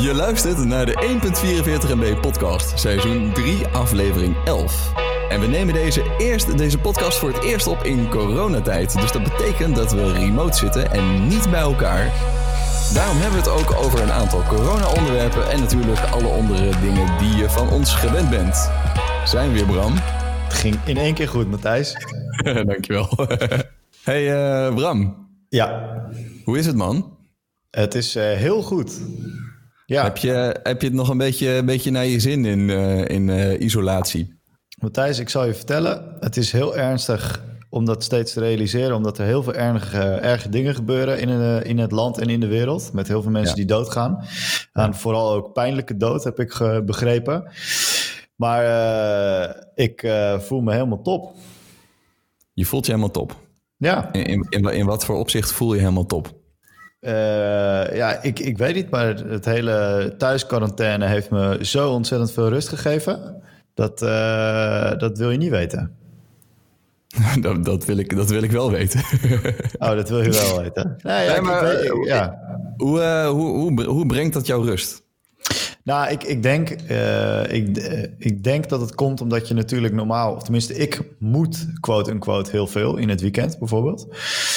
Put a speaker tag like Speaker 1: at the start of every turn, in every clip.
Speaker 1: Je luistert naar de 1.44 MB podcast, seizoen 3, aflevering 11. En we nemen deze, eerst, deze podcast voor het eerst op in coronatijd. Dus dat betekent dat we remote zitten en niet bij elkaar. Daarom hebben we het ook over een aantal corona-onderwerpen en natuurlijk alle andere dingen die je van ons gewend bent. Zijn we weer, Bram?
Speaker 2: Het ging in één keer goed, Matthijs.
Speaker 1: Dankjewel. hey uh, Bram.
Speaker 2: Ja.
Speaker 1: Hoe is het, man?
Speaker 2: Het is uh, heel goed.
Speaker 1: Ja. Heb, je, heb je het nog een beetje, een beetje naar je zin in, uh, in isolatie?
Speaker 2: Matthijs, ik zal je vertellen. Het is heel ernstig om dat steeds te realiseren, omdat er heel veel erge, erge dingen gebeuren in, uh, in het land en in de wereld. Met heel veel mensen die doodgaan. En vooral ook pijnlijke dood, heb ik begrepen. Maar uh, ik voel me helemaal top.
Speaker 1: Je voelt je helemaal top?
Speaker 2: Ja.
Speaker 1: In, in, in wat voor opzicht voel je helemaal top?
Speaker 2: Ja, ik, ik weet niet, maar het hele thuisquarantaine heeft me zo ontzettend veel rust gegeven. Dat, dat wil je niet weten.
Speaker 1: Dat, dat, wil ik, dat wil ik wel weten.
Speaker 2: Oh, dat wil je wel weten. Nee, ja, maar, weet, ja.
Speaker 1: Hoe, uh, hoe, hoe, hoe brengt dat jou rust?
Speaker 2: Nou, ik, ik, denk, uh, ik, uh, ik denk dat het komt omdat je natuurlijk normaal, of tenminste, ik moet quote-unquote heel veel in het weekend bijvoorbeeld.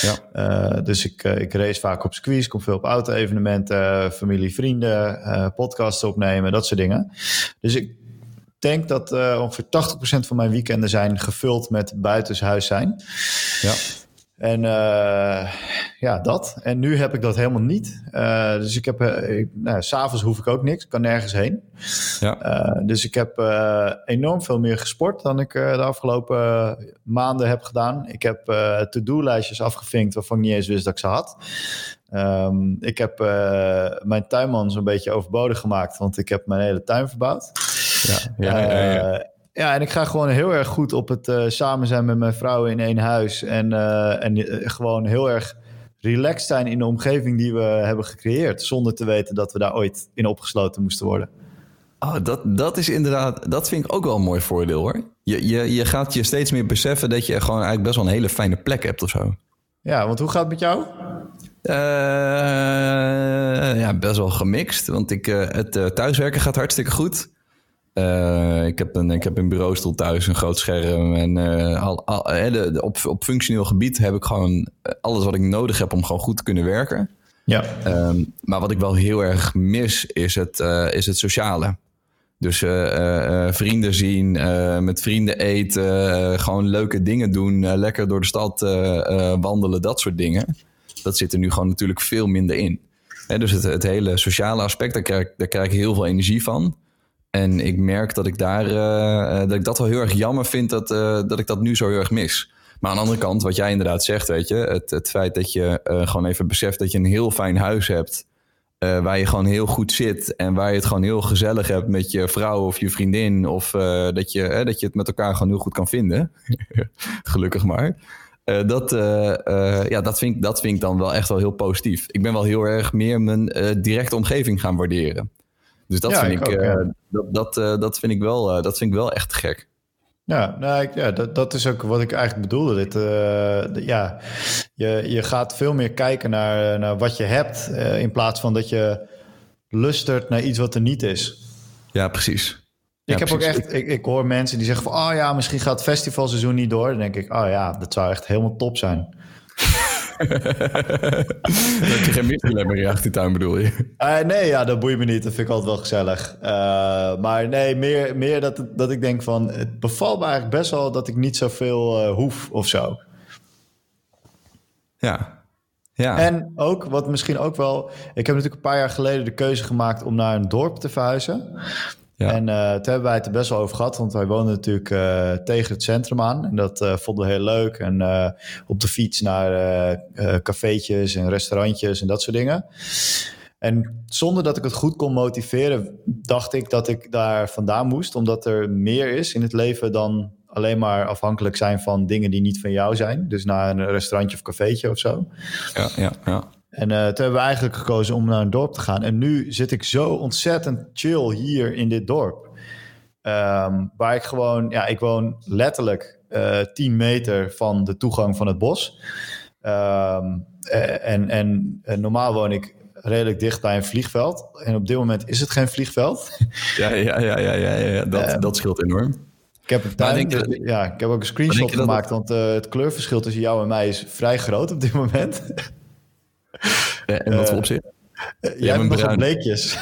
Speaker 2: Ja. Uh, dus ik, ik race vaak op squeeze, kom veel op auto-evenementen, familie, vrienden, podcasts opnemen, dat soort dingen. Dus ik denk dat ongeveer 80% van mijn weekenden zijn gevuld met buitenshuis zijn. Ja. En uh, ja, dat. En nu heb ik dat helemaal niet. Uh, dus ik heb, ik, nou, s'avonds hoef ik ook niks, kan nergens heen. Ja. dus ik heb enorm veel meer gesport dan ik de afgelopen maanden heb gedaan. Ik heb to-do-lijstjes afgevinkt waarvan ik niet eens wist dat ik ze had. Um, ik heb mijn tuinman zo'n beetje overbodig gemaakt, want ik heb mijn hele tuin verbouwd. Ja, ja, ja, ja. Ja, en ik ga gewoon heel erg goed op het uh, samen zijn met mijn vrouw in één huis. En, uh, en gewoon heel erg relaxed zijn in de omgeving die we hebben gecreëerd. Zonder te weten dat we daar ooit in opgesloten moesten worden.
Speaker 1: Oh, dat, dat is inderdaad, dat vind ik ook wel een mooi voordeel hoor. Je, je, je gaat je steeds meer beseffen dat je gewoon eigenlijk best wel een hele fijne plek hebt of zo.
Speaker 2: Ja, want hoe gaat het met jou?
Speaker 1: Uh, ja, best wel gemixt. Want ik, het thuiswerken gaat hartstikke goed. Uh, ik, heb een, ik heb een bureaustoel thuis, een groot scherm. En uh, al, al, de, de, op, op functioneel gebied heb ik gewoon alles wat ik nodig heb om gewoon goed te kunnen werken. Ja. Um, maar wat ik wel heel erg mis, is het, uh, is het sociale. Dus vrienden zien, met vrienden eten, gewoon leuke dingen doen, lekker door de stad wandelen, dat soort dingen. Dat zit er nu gewoon natuurlijk veel minder in. Hè, dus het, het hele sociale aspect, daar krijg, daar krijg ik heel veel energie van. En ik merk dat ik daar uh, dat ik dat wel heel erg jammer vind dat, uh, dat ik dat nu zo heel erg mis. Maar aan de andere kant, wat jij inderdaad zegt, weet je, het, het feit dat je gewoon even beseft dat je een heel fijn huis hebt. waar je gewoon heel goed zit en waar je het gewoon heel gezellig hebt met je vrouw of je vriendin. Of dat, je, dat je het met elkaar gewoon heel goed kan vinden. Gelukkig maar. dat, ja, dat, vind dat vind ik dan wel echt wel heel positief. Ik ben wel heel erg meer mijn directe omgeving gaan waarderen. Dus dat, vind, ik, ik ook, uh, dat, dat, uh, dat, vind ik wel, uh, dat vind ik wel echt gek.
Speaker 2: Ja, nou, ik, ja dat, dat is ook wat ik eigenlijk bedoelde. Dit, ja, je, je gaat veel meer kijken naar, naar wat je hebt... in plaats van dat je lustert naar iets wat er niet is.
Speaker 1: Ja, precies.
Speaker 2: Ik
Speaker 1: ja,
Speaker 2: heb precies. ook echt, ik, ik hoor mensen die zeggen van, oh ja, misschien gaat het festivalseizoen niet door. Dan denk ik, oh ja, dat zou echt helemaal top zijn.
Speaker 1: dat je geen microlemmer in je achtertuin bedoel je?
Speaker 2: Uh, nee, ja, dat boeit me niet. Dat vind ik altijd wel gezellig. Uh, maar nee, meer, meer dat, dat ik denk van... Het bevalt me eigenlijk best wel dat ik niet zoveel uh, hoef of zo.
Speaker 1: Ja. ja.
Speaker 2: En ook, wat misschien ook wel... Ik heb natuurlijk een paar jaar geleden de keuze gemaakt om naar een dorp te verhuizen. Ja. En uh, toen hebben wij het er best wel over gehad, want wij woonden natuurlijk uh, tegen het centrum aan. En dat uh, vonden we heel leuk. En op de fiets naar cafeetjes en restaurantjes en dat soort dingen. En zonder dat ik het goed kon motiveren, dacht ik dat ik daar vandaan moest. Omdat er meer is in het leven dan alleen maar afhankelijk zijn van dingen die niet van jou zijn. Dus naar een restaurantje of cafeetje of zo.
Speaker 1: Ja, ja, ja.
Speaker 2: En uh, toen hebben we eigenlijk gekozen om naar een dorp te gaan. En nu zit ik zo ontzettend chill hier in dit dorp. Um, waar ik gewoon, ja, ik woon letterlijk uh, 10 meter van de toegang van het bos. Um, en, en, en, normaal woon ik redelijk dicht bij een vliegveld. En op dit moment is het geen vliegveld.
Speaker 1: Ja, ja, ja, ja, ja, ja. Dat, uh, dat scheelt enorm.
Speaker 2: Ik heb, een tuin, dat, ja, ik heb ook een screenshot gemaakt, want uh, het kleurverschil tussen jou en mij is vrij groot op dit moment.
Speaker 1: Ja, en wat voor opzicht?
Speaker 2: jij hebt nog bleekjes.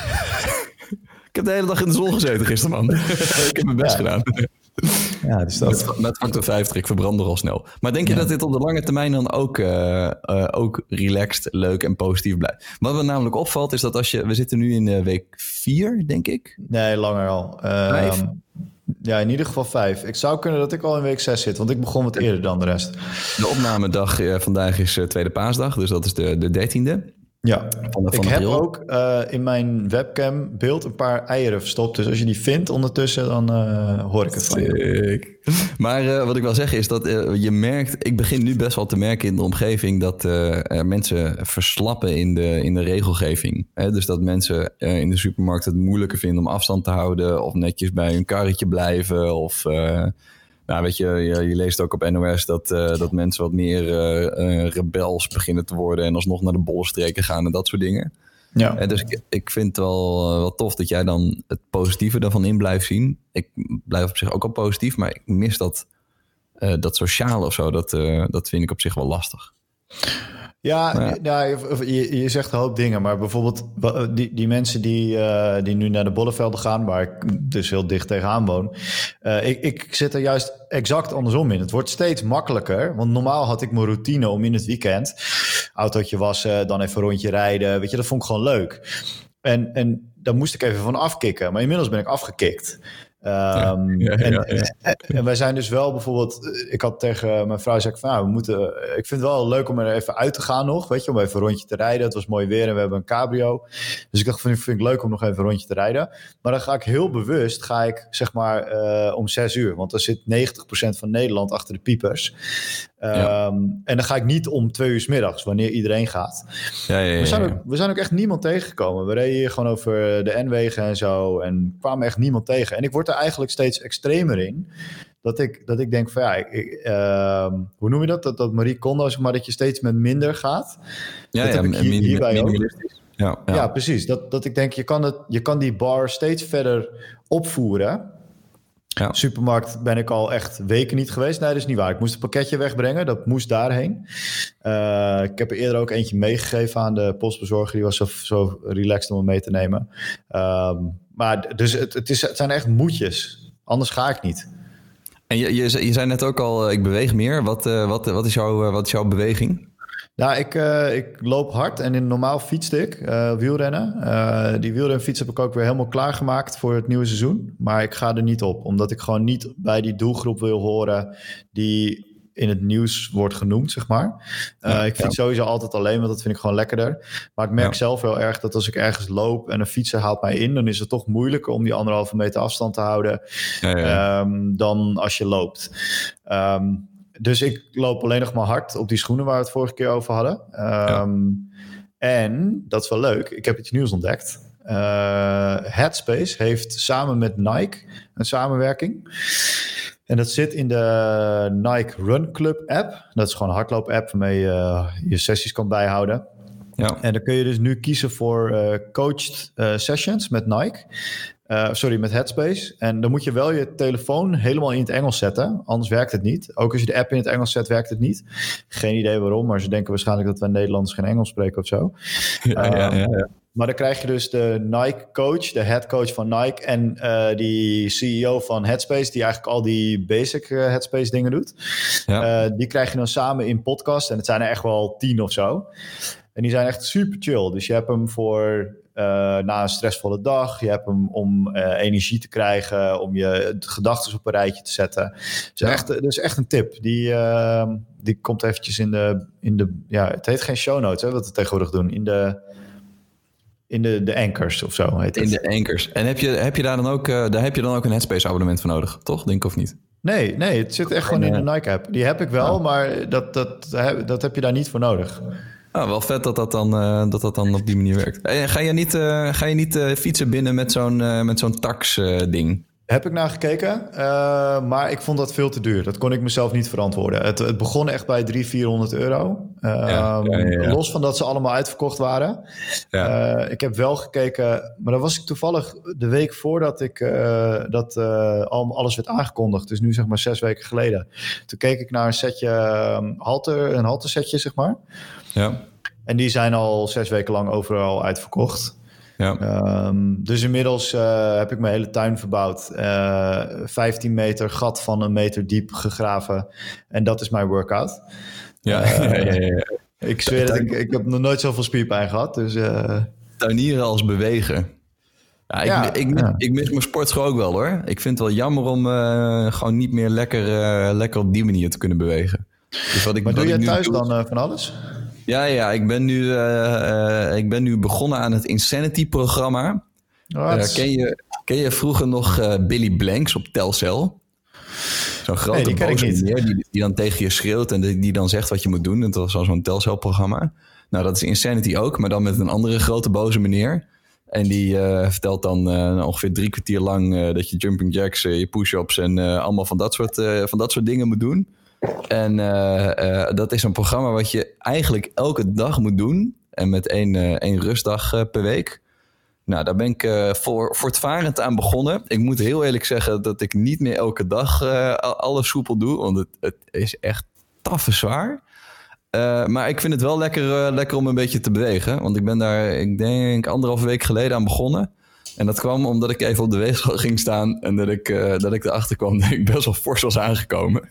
Speaker 1: ik heb de hele dag in de zon gezeten gisteren, man. ik heb mijn best gedaan.
Speaker 2: Ja, dus dat...
Speaker 1: met, met factor 50, ik verbrand er al snel. Maar denk je ja. dat dit op de lange termijn dan ook, uh, uh, ook relaxed, leuk en positief blijft? Wat me namelijk opvalt is dat als je... We zitten nu in week 4, denk ik.
Speaker 2: Nee, langer al. Uh, ja, in ieder geval vijf. Ik zou kunnen dat ik al in week 6 zit, want ik begon wat eerder dan de rest.
Speaker 1: De opnamedag vandaag is Tweede Paasdag, dus dat is de, de dertiende.
Speaker 2: Ja, van, van ik heb ook uh, in mijn webcam beeld een paar eieren verstopt. Dus als je die vindt ondertussen, dan uh, hoor ik het van je.
Speaker 1: Maar uh, wat ik wil zeggen is dat je merkt... Ik begin nu best wel te merken in de omgeving... dat mensen verslappen in de, in de regelgeving. Hè? Dus dat mensen in de supermarkt het moeilijker vinden om afstand te houden... of netjes bij hun karretje blijven of... Nou, weet je, je, je, leest ook op NOS dat, uh, dat mensen wat meer uh, rebels beginnen te worden en alsnog naar de bolstreken gaan en dat soort dingen. Ja. Dus ik, ik vind het wel, wel tof dat jij dan het positieve ervan in blijft zien. Ik blijf op zich ook al positief, maar ik mis dat, dat sociale of zo. Dat, dat vind ik op zich wel lastig.
Speaker 2: Ja, ja. je, je, zegt een hoop dingen, maar bijvoorbeeld die, die mensen die, uh, die nu naar de bollevelden gaan, waar ik dus heel dicht tegenaan woon, uh, ik, ik zit er juist exact andersom in. Het wordt steeds makkelijker, want normaal had ik mijn routine om in het weekend autootje wassen, dan even een rondje rijden, weet je, dat vond ik gewoon leuk. En, en daar moest ik even van afkicken, maar inmiddels ben ik afgekikt. Um, ja, ja, en, en, wij zijn dus wel bijvoorbeeld, ik had tegen mijn vrouw gezegd van, nou, we moeten, ik vind het wel leuk om er even uit te gaan nog, weet je, om even een rondje te rijden. Het was mooi weer en we hebben een cabrio. Dus ik dacht van, vind ik leuk om nog even een rondje te rijden. Maar dan ga ik heel bewust, ga ik zeg maar uh, om zes uur, want dan zit 90% van Nederland achter de piepers. Ja. Ehm, en dan ga ik niet om twee uur s middags, wanneer iedereen gaat. Ja, ja, we, zijn ook, we zijn ook echt niemand tegengekomen. We reden hier gewoon over de N-wegen en zo. En kwamen echt niemand tegen. En ik word er eigenlijk steeds extremer in. Dat ik, dat ik denk van ja, ik, uh, hoe noem je dat? Dat, dat Marie Kondo, zeg maar, dat je steeds met minder gaat.
Speaker 1: Ja, dat heb ik hier, hierbij ook.
Speaker 2: Ja, ja. ja, precies. Dat, dat ik denk, je kan, het, je kan die bar steeds verder opvoeren. Ja. Supermarkt ben ik al echt weken niet geweest. Nee, dat is niet waar. Ik moest een pakketje wegbrengen. Dat moest daarheen. Uh, ik heb er eerder ook eentje meegegeven aan de postbezorger. Die was zo, zo relaxed om hem mee te nemen. Um, maar dus het, het, is, het zijn echt moedjes. Anders ga ik niet.
Speaker 1: En je, je, je zei net ook al, ik beweeg meer. Wat, uh, wat, wat, is, jouw, wat is jouw beweging?
Speaker 2: Nou, ik, uh, ik loop hard en in normaal fietste ik uh, wielrennen. Uh, die wielrenfiets heb ik ook weer helemaal klaargemaakt voor het nieuwe seizoen. Maar ik ga er niet op, omdat ik gewoon niet bij die doelgroep wil horen die in het nieuws wordt genoemd, zeg maar. Ja, ik fiets sowieso altijd alleen, want dat vind ik gewoon lekkerder. Maar ik merk zelf wel erg dat als ik ergens loop en een fietser haalt mij in, dan is het toch moeilijker om die anderhalve meter afstand te houden um, dan als je loopt. Um, dus ik loop alleen nog maar hard op die schoenen waar we het vorige keer over hadden. Um, En dat is wel leuk. Ik heb iets nieuws ontdekt. Uh, Headspace heeft samen met Nike een samenwerking. En dat zit in de Nike Run Club app. Dat is gewoon een hardloop app waarmee je je sessies kan bijhouden. Ja. En dan kun je dus nu kiezen voor uh, coached uh, sessions met Nike. Uh, sorry, met Headspace. En dan moet je wel je telefoon helemaal in het Engels zetten. Anders werkt het niet. Ook als je de app in het Engels zet, werkt het niet. Geen idee waarom, maar ze denken waarschijnlijk dat wij Nederlanders geen Engels spreken of zo. Ja, um, ja, ja, ja, Maar dan krijg je dus de Nike coach, de head coach van Nike en uh, die CEO van Headspace, die eigenlijk al die basic uh, Headspace dingen doet. Ja. die krijg je dan samen in podcast en het zijn er echt wel tien of zo. En die zijn echt super chill. Dus je hebt hem voor na een stressvolle dag. Je hebt hem om uh, energie te krijgen, om je gedachten op een rijtje te zetten. Dus ja. echt, dat is echt een tip. Die, uh, die komt eventjes in de, in de... Ja, het heet geen show notes, hè, wat we tegenwoordig doen. In de... In de, de anchors of zo heet
Speaker 1: het. In de anchors. En heb je, heb je daar dan ook, daar heb je dan ook een Headspace abonnement voor nodig, toch? Denk ik of niet?
Speaker 2: Nee, nee, het zit echt gewoon in de Nike app. Die heb ik wel, oh. maar dat, dat, dat heb je daar niet voor nodig.
Speaker 1: Ah, wel vet dat dat dan, uh, dat dat dan op die manier werkt. Hey, ga je niet, uh, ga je niet fietsen binnen met zo'n met zo'n tax ding?
Speaker 2: Heb ik naar gekeken, uh, maar ik vond dat veel te duur. Dat kon ik mezelf niet verantwoorden. Het, het begon echt bij 300, 400 euro. Uh, ja, ja, los van dat ze allemaal uitverkocht waren. Uh, ik heb wel gekeken, maar dan was ik toevallig de week voordat ik dat al, alles werd aangekondigd. Dus nu zeg maar zes weken geleden. Toen keek ik naar een setje halter, een haltersetje zeg maar.
Speaker 1: Ja.
Speaker 2: En die zijn al zes weken lang overal uitverkocht.
Speaker 1: Ja.
Speaker 2: Um, dus inmiddels uh, heb ik mijn hele tuin verbouwd. Uh, eh, 15 meter gat van een meter diep gegraven. En dat is mijn workout.
Speaker 1: Ja, uh, ja, ja, ja,
Speaker 2: Ik zweer het, ik, ik heb nog nooit zoveel spierpijn gehad. Dus,
Speaker 1: Tuinieren als bewegen. Ja, ik, ja, ik, ik, ik, mis mijn sportschool ook wel hoor. Ik vind het wel jammer om gewoon niet meer lekker, lekker op die manier te kunnen bewegen.
Speaker 2: Dus wat ik, maar doe jij thuis doe, dan van alles?
Speaker 1: Ja, ja ik, ben nu, uh, uh, ik ben nu begonnen aan het Insanity-programma. Uh, ken, je, ken je vroeger nog Billy Blanks op Telcel? Zo'n grote nee, boze meneer die, die, dan tegen je schreeuwt en die, die dan zegt wat je moet doen. Dat was al zo'n Telcel-programma. Nou, dat is Insanity ook, maar dan met een andere grote boze meneer. En die vertelt dan ongeveer drie kwartier lang dat je jumping jacks, je push-ups en allemaal van dat, soort, van dat soort dingen moet doen. En uh, uh, dat is een programma wat je eigenlijk elke dag moet doen. En met één, uh, één rustdag per week. Nou, daar ben ik voor, voortvarend aan begonnen. Ik moet heel eerlijk zeggen dat ik niet meer elke dag alles soepel doe. Want het, het is echt taffe zwaar. maar ik vind het wel lekker, lekker om een beetje te bewegen. Want ik ben daar, ik denk, anderhalve week geleden aan begonnen. En dat kwam omdat ik even op de weegschaal ging staan en dat ik, uh, dat ik erachter kwam dat ik best wel fors was aangekomen.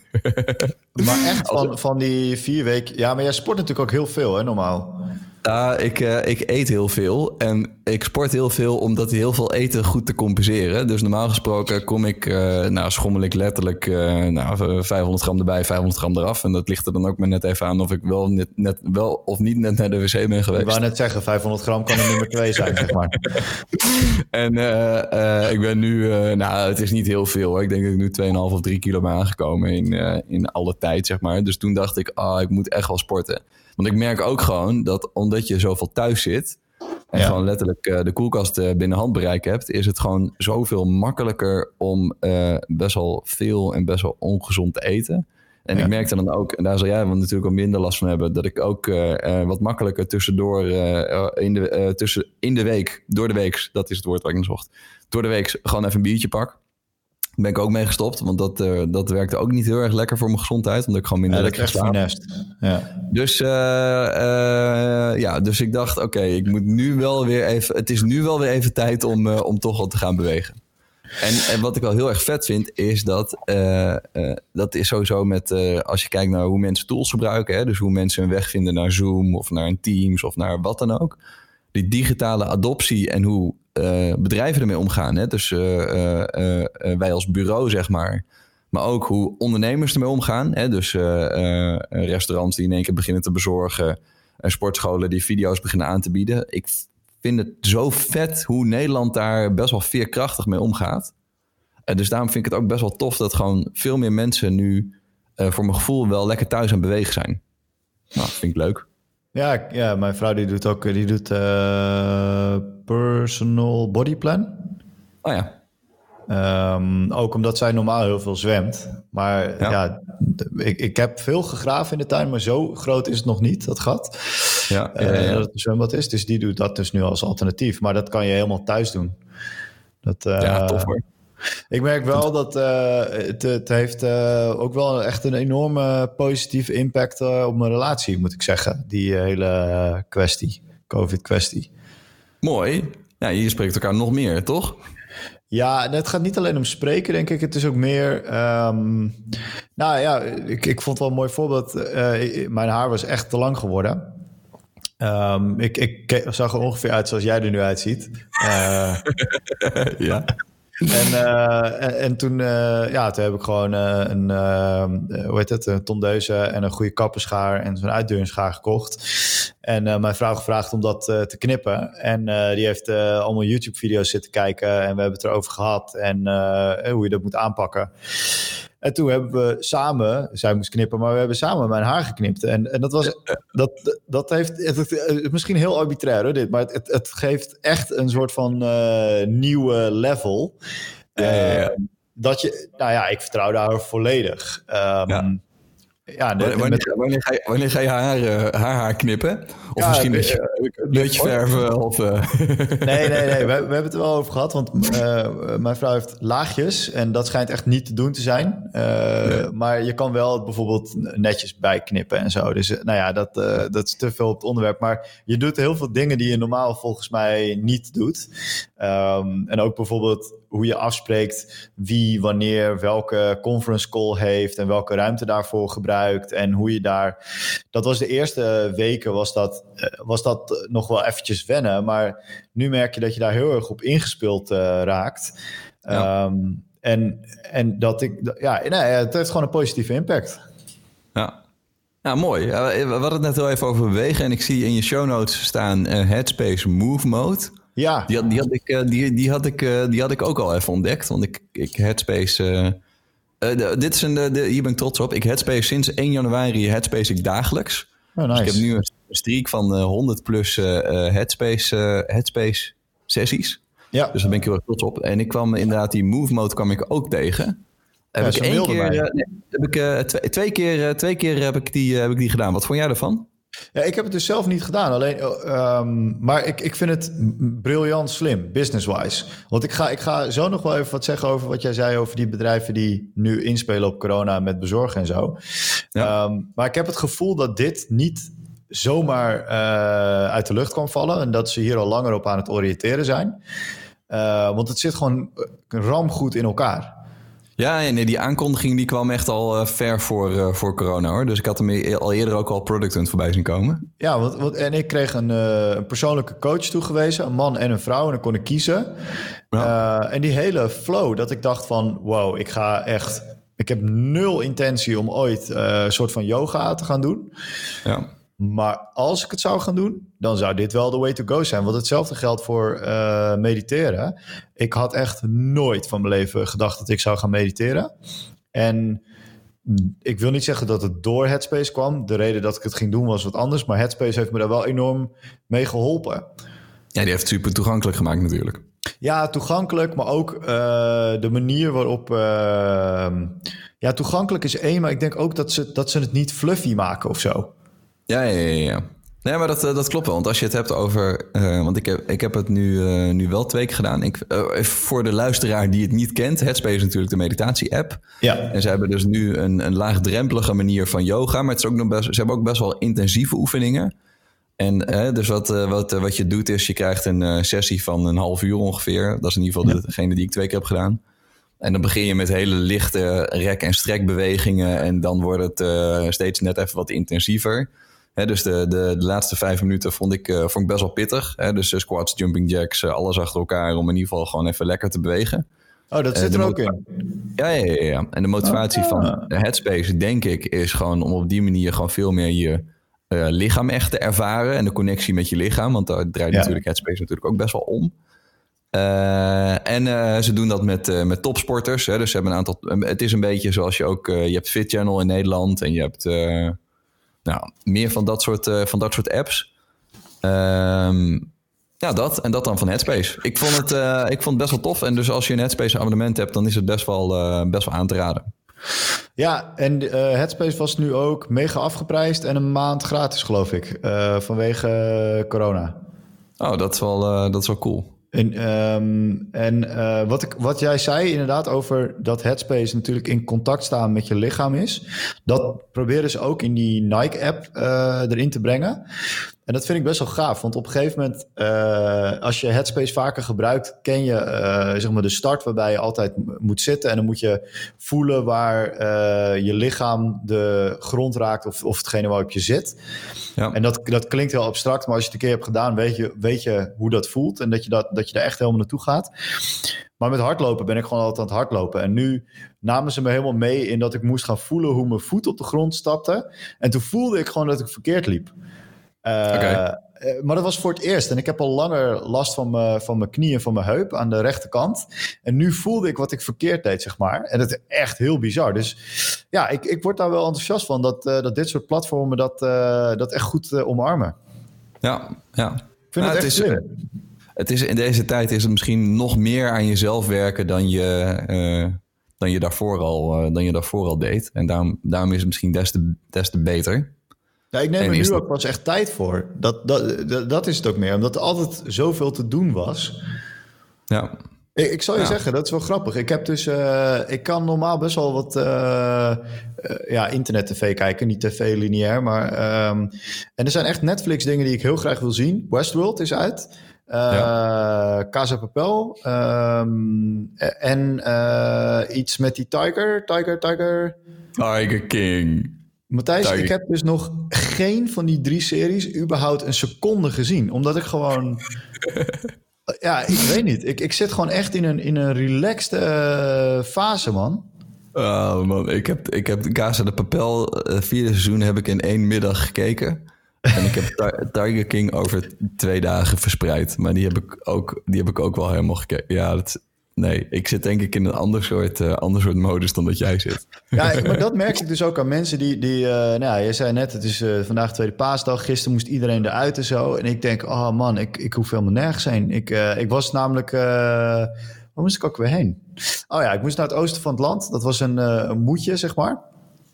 Speaker 2: maar echt van, van die vier weken. Ja, maar jij sport natuurlijk ook heel veel, hè, normaal.
Speaker 1: Ja, ik, uh, ik eet heel veel en ik sport heel veel omdat heel veel eten goed te compenseren. Dus normaal gesproken kom ik, uh, nou schommel ik letterlijk uh, nou, 500 gram erbij, 500 gram eraf. En dat ligt er dan ook maar net even aan of ik wel, net, net, wel of niet net naar de wc ben geweest. Ik
Speaker 2: wou net zeggen, 500 gram kan er nummer 2 zijn, zeg maar.
Speaker 1: en ik ben nu, nou het is niet heel veel hoor. Ik denk dat ik nu 2,5 of 3 kilo ben aangekomen in, in alle tijd, zeg maar. Dus toen dacht ik, ah, ik moet echt wel sporten. Want ik merk ook gewoon dat omdat je zoveel thuis zit en gewoon letterlijk uh, de koelkast uh, binnen handbereik hebt, is het gewoon zoveel makkelijker om uh, best wel veel en best wel ongezond te eten. En ja. ik merkte dan ook, en daar zal jij natuurlijk al minder last van hebben, dat ik ook wat makkelijker tussendoor in, de, tussen, in de week, door de week, dat is het woord waar ik zocht, door de week gewoon even een biertje pak ben ik ook mee gestopt. Want dat, uh, dat werkte ook niet heel erg lekker voor mijn gezondheid. Omdat ik gewoon minder
Speaker 2: ja,
Speaker 1: lekker
Speaker 2: slaap.
Speaker 1: Ja. Dus, uh, uh, ja, dus ik dacht, oké, okay, ik moet nu wel weer even. Het is nu wel weer even tijd om, om toch wat te gaan bewegen. En, en, wat ik wel heel erg vet vind, is dat dat is sowieso met als je kijkt naar hoe mensen tools gebruiken. Hè, dus hoe mensen hun weg vinden naar Zoom of naar een Teams of naar wat dan ook. Die digitale adoptie en hoe uh, bedrijven ermee omgaan. Hè? Dus uh, uh, wij als bureau, zeg maar. Maar ook hoe ondernemers ermee omgaan. Hè? Dus restaurants die in één keer beginnen te bezorgen. En sportscholen die video's beginnen aan te bieden. Ik vind het zo vet hoe Nederland daar best wel veerkrachtig mee omgaat. En dus daarom vind ik het ook best wel tof dat gewoon veel meer mensen nu voor mijn gevoel wel lekker thuis aan bewegen zijn. Nou, vind ik leuk.
Speaker 2: Ja, ja, mijn vrouw die doet ook die doet, uh, personal body plan.
Speaker 1: Oh ja.
Speaker 2: Um, ook omdat zij normaal heel veel zwemt. Maar ja, ja ik, ik heb veel gegraven in de tuin, maar zo groot is het nog niet, dat gat.
Speaker 1: Ja, ja, ja,
Speaker 2: Dat het een zwembad is. Dus die doet dat dus nu als alternatief. Maar dat kan je helemaal thuis doen. Dat, uh,
Speaker 1: ja, tof hoor.
Speaker 2: Ik merk wel dat uh, het, het, heeft uh, ook wel echt een enorme positieve impact uh, op mijn relatie, moet ik zeggen. Die hele kwestie, COVID-kwestie.
Speaker 1: Mooi. Ja, je spreekt elkaar nog meer, toch?
Speaker 2: Ja, het gaat niet alleen om spreken, denk ik. Het is ook meer. Um, nou ja, ik, ik vond wel een mooi voorbeeld. mijn haar was echt te lang geworden. Um, ik, ik zag er ongeveer uit zoals jij er nu uitziet.
Speaker 1: ja.
Speaker 2: En, uh, en, toen, uh, ja, toen heb ik gewoon uh, een, hoe heet het, een tondeuze en een goede kappenschaar en zo'n uitdeuringschaar gekocht. En mijn vrouw gevraagd om dat te knippen. En die heeft allemaal YouTube-video's zitten kijken en we hebben het erover gehad en hoe je dat moet aanpakken. En toen hebben we samen, zij moest knippen, maar we hebben samen mijn haar geknipt. En, en dat was, dat, dat heeft, het, misschien heel arbitrair hoor, dit, maar het, het geeft echt een soort van uh, nieuwe level.
Speaker 1: Ja, ja, ja.
Speaker 2: Ehm, dat je, nou ja, ik vertrouw daar volledig. Ehm,
Speaker 1: Ja.
Speaker 2: de-
Speaker 1: Wanneer,
Speaker 2: met-
Speaker 1: wanneer, ga je, wanneer ga je haar, eh, haar haar knippen? Of
Speaker 2: Ja,
Speaker 1: misschien dat je een beetje verven? Of, eh,
Speaker 2: Nee, nee, nee. We, we hebben het er wel over gehad. Want eh, mijn vrouw heeft laagjes. En dat schijnt echt niet te doen te zijn. Eh,
Speaker 1: Nee.
Speaker 2: Maar je kan wel bijvoorbeeld netjes bijknippen en zo. Dus nou ja, dat, eh, dat is te veel op het onderwerp. Maar je doet heel veel dingen die je normaal volgens mij niet doet. Ehm, en ook bijvoorbeeld hoe je afspreekt wie wanneer welke conference call heeft en welke ruimte daarvoor gebruikt en hoe je daar. Dat was de eerste weken was dat, eh, was dat nog wel eventjes wennen, maar nu merk je dat je daar heel erg op ingespeeld eh, raakt.
Speaker 1: Ja.
Speaker 2: Ehm, en, en dat ik, ja, nee, het heeft gewoon een positieve impact.
Speaker 1: ja. Ja, mooi. We hadden het net wel even over bewegen. En ik zie in je show notes staan eh, Headspace Move Mode.
Speaker 2: Ja,
Speaker 1: Die had, die, had ik, eh, die, die, had ik, eh, die had ik ook al even ontdekt. Want ik, ik Headspace... eh, dit is een, de, hier ben ik trots op. Ik Headspace sinds 1 januari Headspace ik dagelijks.
Speaker 2: oh,
Speaker 1: Dus
Speaker 2: nice.
Speaker 1: ik heb nu een streak van eh, 100 plus Headspace, Headspace sessies.
Speaker 2: ja.
Speaker 1: Dus daar ben ik heel erg trots op. En ik kwam inderdaad die move mode kwam ik ook tegen. Heb
Speaker 2: Ja,
Speaker 1: ik één keer, nee, heb ik, twee, twee keer, twee keer heb, ik die, heb ik die gedaan. Wat vond jij ervan?
Speaker 2: Ja, ik heb het dus zelf niet gedaan. Alleen, eh, ehm, maar ik, ik vind het briljant slim, business-wise. Want ik ga, ik ga zo nog wel even wat zeggen over wat jij zei over die bedrijven die nu inspelen op corona met bezorgen en zo.
Speaker 1: Ja.
Speaker 2: Ehm, maar ik heb het gevoel dat dit niet zomaar eh, uit de lucht kwam vallen. En dat ze hier al langer op aan het oriënteren zijn. Eh, want het zit gewoon ramgoed in elkaar.
Speaker 1: Ja, nee, die aankondiging die kwam echt al eh, ver voor, eh, voor corona hoor. Dus ik had hem e- al eerder ook al Product Hunt voorbij zien komen.
Speaker 2: Ja, want, want, en ik kreeg een, eh, een persoonlijke coach toegewezen, een man en een vrouw, en dan kon ik kiezen. En die hele flow, dat ik dacht van, wow, ik ga echt, ik heb nul intentie om ooit een soort van yoga te gaan doen.
Speaker 1: Ja.
Speaker 2: Maar als ik het zou gaan doen, dan zou dit wel de way to go zijn. Want hetzelfde geldt voor eh, mediteren. Ik had echt nooit van mijn leven gedacht dat ik zou gaan mediteren. En ik wil niet zeggen dat het door Headspace kwam. De reden dat ik het ging doen was wat anders. Maar Headspace heeft me daar wel enorm mee geholpen.
Speaker 1: ja, die heeft het super toegankelijk gemaakt natuurlijk.
Speaker 2: Ja, toegankelijk, maar ook eh, de manier waarop. eh, ja, toegankelijk is één, maar ik denk ook dat ze, dat ze het niet fluffy maken of zo.
Speaker 1: Ja, ja, ja. ja. Nee, maar dat, eh, dat klopt wel. Want als je het hebt over... eh, want ik heb, ik heb het nu, eh, nu wel twee keer gedaan. Ik, voor de luisteraar die het niet kent. Headspace is natuurlijk de meditatie-app.
Speaker 2: Ja,
Speaker 1: En ze hebben dus nu een, een laagdrempelige manier van yoga. Maar het is ook nog best, ze hebben ook best wel intensieve oefeningen. En dus wat, wat, wat je doet is, je krijgt een sessie van een half uur ongeveer. Dat is in ieder geval degene die ik twee keer heb gedaan. En dan begin je met hele lichte rek- en strekbewegingen. En dan wordt het steeds net even wat intensiever. Dus de, de, de laatste vijf minuten vond ik, eh, vond ik best wel pittig. Dus eh, squats, jumping jacks, eh, alles achter elkaar om in ieder geval gewoon even lekker te bewegen.
Speaker 2: oh, dat zit er ook in.
Speaker 1: Ja, ja, ja, ja. En de motivatie
Speaker 2: Ah.
Speaker 1: van de Headspace, denk ik, is gewoon om op die manier gewoon veel meer je lichaam echt te ervaren. En de connectie met je lichaam. Want daar draait
Speaker 2: Ja.
Speaker 1: natuurlijk Headspace natuurlijk ook best wel om. En ze doen dat met, met topsporters. Hè. Dus ze hebben een aantal. Het is een beetje zoals je ook. je hebt Fit Channel in Nederland. En je hebt nou, meer van dat soort, eh, van dat soort apps. Ehm, ja, dat. En dat dan van Headspace. Ik vond, het, eh, ik vond het best wel tof. En dus als je een Headspace abonnement hebt, dan is het best wel, eh, best wel aan te raden.
Speaker 2: Ja, en Headspace was nu ook mega afgeprijsd en een maand gratis, geloof ik, vanwege corona.
Speaker 1: Oh, dat is wel, dat is wel cool.
Speaker 2: En, ehm, en eh, wat, ik, wat jij zei inderdaad over dat Headspace natuurlijk in contact staan met je lichaam is, dat proberen ze ook in die Nike-app eh, erin te brengen. En dat vind ik best wel gaaf, want op een gegeven moment, eh, als je Headspace vaker gebruikt, ken je eh, zeg maar de start waarbij je altijd moet zitten. En dan moet je voelen waar eh, je lichaam de grond raakt of, of hetgene waarop je zit.
Speaker 1: Ja.
Speaker 2: En dat, dat klinkt heel abstract, maar als je het een keer hebt gedaan, weet je, weet je hoe dat voelt. En dat je, dat, dat je er echt helemaal naartoe gaat. Maar met hardlopen ben ik gewoon altijd aan het hardlopen. En nu namen ze me helemaal mee in dat ik moest gaan voelen hoe mijn voet op de grond stapte. En toen voelde ik gewoon dat ik verkeerd liep. Eh, eh, maar dat was voor het eerst. En ik heb al langer last van mijn, van mijn knie en van mijn heup aan de rechterkant. En nu voelde ik wat ik verkeerd deed, zeg maar. En dat is echt heel bizar. Dus ja, ik, ik word daar wel enthousiast van dat, eh, dat dit soort platformen dat, dat echt goed omarmen.
Speaker 1: Ja, ja.
Speaker 2: Ik vind
Speaker 1: Nou,
Speaker 2: het echt
Speaker 1: is,
Speaker 2: slim.
Speaker 1: het is, in deze tijd is het misschien nog meer aan jezelf werken dan je, dan je, daarvoor, al, dan je daarvoor al deed. En daarom, daarom is het misschien des te, des te beter.
Speaker 2: Ja, ik neem er nu ook pas echt tijd voor. Dat, dat, dat, dat, is het ook meer. Omdat er altijd zoveel te doen was.
Speaker 1: Ja.
Speaker 2: Ik, ik zal je zeggen, dat is wel grappig. Ik heb dus, uh, ik kan normaal best wel wat uh, uh, ja, internet-tv kijken, niet tv lineair, maar um, en er zijn echt Netflix dingen die ik heel graag wil zien. Westworld is uit. Ja. Casa Papel. Um, en iets met die Tiger, Tiger, Tiger.
Speaker 1: Tiger King.
Speaker 2: Matthijs, ik heb dus nog geen van die drie series überhaupt een seconde gezien. Omdat ik gewoon ja, ik weet niet. Ik, ik zit gewoon echt in een, in een relaxed uh, fase, man.
Speaker 1: Oh man, ik heb, ik heb Casa de Papel, uh, vierde seizoen heb ik in één middag gekeken. En ik heb Tiger King over twee dagen verspreid. Maar die heb ik ook, die heb ik ook wel helemaal gekeken. Ja, dat, Nee, ik zit denk ik in een ander soort, uh, ander soort modus dan dat jij zit.
Speaker 2: Ja, maar dat merk ik dus ook aan mensen die... die uh, nou ja, je zei net, het is uh, vandaag tweede paasdag. Gisteren moest iedereen eruit en zo. En ik denk, oh man, ik, ik hoef helemaal nergens heen. Ik, ik was namelijk... waar moest ik ook weer heen? Oh ja, ik moest naar het oosten van het land. Dat was een, een moedje, zeg maar.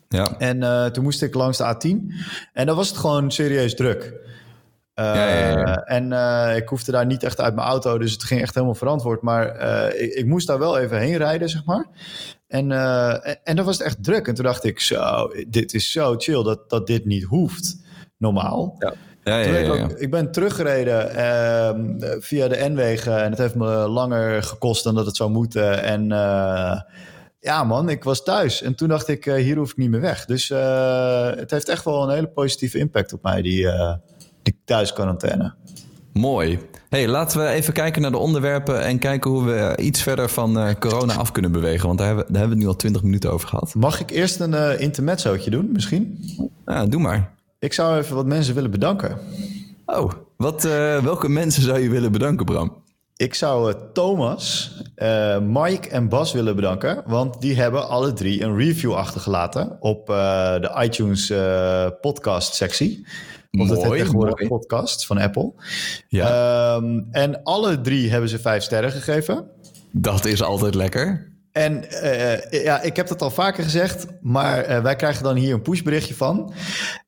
Speaker 1: Ja.
Speaker 2: En toen moest ik langs de A10. En dan was het gewoon serieus druk. Uh, ja, ja, ja. En uh, ik hoefde daar niet echt uit mijn auto, dus het ging echt helemaal verantwoord. Maar uh, ik, ik, moest daar wel even heen rijden, zeg maar. En, en, en dan was het echt druk. En toen dacht ik, zo, dit is zo chill dat, dat dit niet hoeft, normaal.
Speaker 1: Ja. Ja, ja, ja,
Speaker 2: ik, ook, ik, ben teruggereden ehm, via de N-wegen en het heeft me langer gekost dan dat het zou moeten. En ja, man, ik was thuis. En toen dacht ik, hier hoef ik niet meer weg. Dus het heeft echt wel een hele positieve impact op mij, die, die thuisquarantaine.
Speaker 1: Mooi. Hey, laten we even kijken naar de onderwerpen en kijken hoe we iets verder van uh, corona af kunnen bewegen. Want daar hebben, daar hebben we nu al twintig minuten over gehad.
Speaker 2: Mag ik eerst een uh, intermezzootje doen, misschien?
Speaker 1: Ja, doe maar.
Speaker 2: Ik zou even wat mensen willen bedanken.
Speaker 1: Oh, wat, uh, welke mensen zou je willen bedanken, Bram?
Speaker 2: Ik zou Thomas, Mike en Bas willen bedanken. Want die hebben alle drie een review achtergelaten op de iTunes podcast sectie. Of mooi, het tegenwoordig podcasts van Apple. Ja. Um, en alle drie hebben ze vijf sterren gegeven.
Speaker 1: Dat is altijd lekker.
Speaker 2: En uh, ja, ik heb dat al vaker gezegd, maar uh, wij krijgen dan hier een pushberichtje van.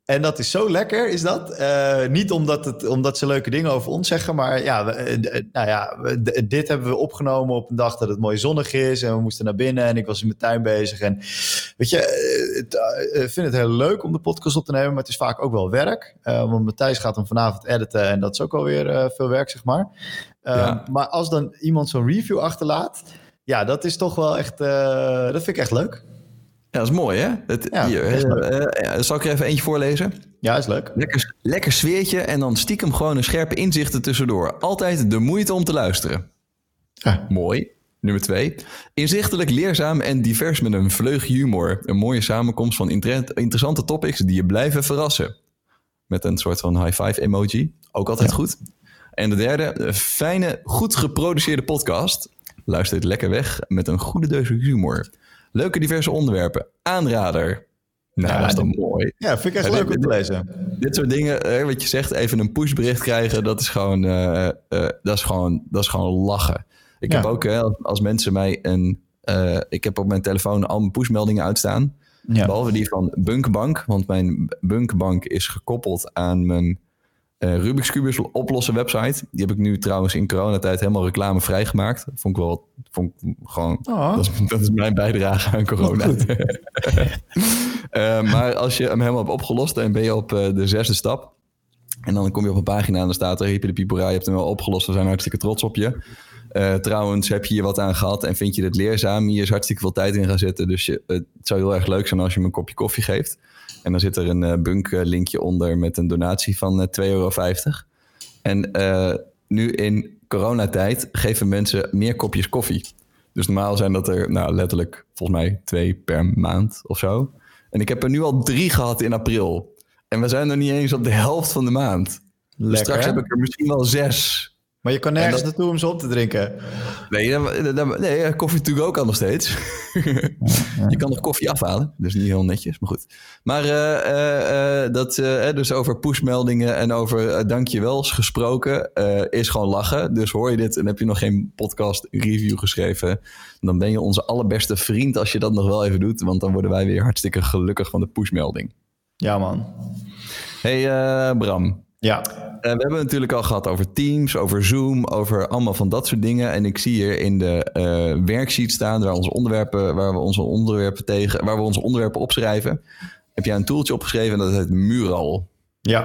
Speaker 2: En dat is zo lekker, is dat. Uh, niet omdat, het, omdat ze leuke dingen over ons zeggen, maar ja, we, nou ja, dit hebben we opgenomen op een dag dat het mooi zonnig is. En we moesten naar binnen en ik was in mijn tuin bezig. En weet je, ik vind het heel leuk om de podcast op te nemen, maar het is vaak ook wel werk. want Matthijs gaat hem vanavond editen en dat is ook alweer veel werk, zeg maar. Ja. Maar als dan iemand zo'n review achterlaat ja, dat is toch wel echt, uh, dat vind ik echt leuk.
Speaker 1: Ja, dat is mooi, hè? Het, ja, hier, uh, zal ik er even eentje voorlezen?
Speaker 2: Ja, is leuk.
Speaker 1: Lekker, lekker sfeertje en dan stiekem gewoon een scherpe inzichten tussendoor. Altijd de moeite om te luisteren. Ja. Mooi. Nummer twee. Inzichtelijk, leerzaam en divers met een vleugje humor. Een mooie samenkomst van interessante topics die je blijven verrassen. Met een soort van high five emoji. Ook altijd ja. goed. En de derde, een fijne, goed geproduceerde podcast. Luistert lekker weg met een goede deus humor. Leuke diverse onderwerpen. Aanrader. Nou, ja, dat is dan mooi.
Speaker 2: Ja, vind ik echt leuk om te lezen.
Speaker 1: Dit soort dingen, wat je zegt, even een pushbericht krijgen, dat is gewoon, uh, uh, dat is gewoon, dat is gewoon lachen. Ik ja. heb ook, als mensen mij een, uh, ik heb op mijn telefoon al mijn pushmeldingen uitstaan. Ja. Behalve die van Bunkbank, want mijn Bunkbank is gekoppeld aan mijn uh, Rubik's Cubus oplossen website. Die heb ik nu trouwens in coronatijd helemaal reclame vrijgemaakt. Vond ik wel, vond ik gewoon, oh. dat, is, dat, is, mijn bijdrage aan corona. uh, maar als je hem helemaal hebt opgelost, dan ben je op uh, de zesde stap. En dan kom je op een pagina en dan staat er, hippie de piepera, je hebt hem wel opgelost, we zijn hartstikke trots op je. Trouwens, heb je hier wat aan gehad en vind je dit leerzaam? Hier is hartstikke veel tijd in gaan zitten. Dus je, het zou heel erg leuk zijn als je me een kopje koffie geeft. En dan zit er een uh, bunk linkje onder met een donatie van uh, 2,50 euro. En uh, nu in coronatijd geven mensen meer kopjes koffie. Dus normaal zijn dat er nou, letterlijk volgens mij twee per maand of zo. En ik heb er nu al drie gehad in april. En we zijn nog niet eens op de helft van de maand. Lekker, dus straks heb ik er misschien wel zes.
Speaker 2: Maar je kan nergens dat... naartoe om ze op te drinken.
Speaker 1: Nee, nee koffie to ook kan nog steeds. je kan nog koffie afhalen, dus niet heel netjes, maar goed. Maar uh, uh, dat, dus over pushmeldingen en over dankjewels gesproken is gewoon lachen. Dus hoor je dit en heb je nog geen podcast review geschreven, dan ben je onze allerbeste vriend als je dat nog wel even doet. Want dan worden wij weer hartstikke gelukkig van de pushmelding.
Speaker 2: Ja man.
Speaker 1: Hey Bram.
Speaker 2: Ja.
Speaker 1: We hebben het natuurlijk al gehad over Teams, over Zoom, over allemaal van dat soort dingen. En ik zie hier in de uh, worksheet staan waar, onze onderwerpen, waar we onze onderwerpen tegen, waar we onze onderwerpen opschrijven. Heb jij een toeltje opgeschreven dat heet Mural?
Speaker 2: Ja.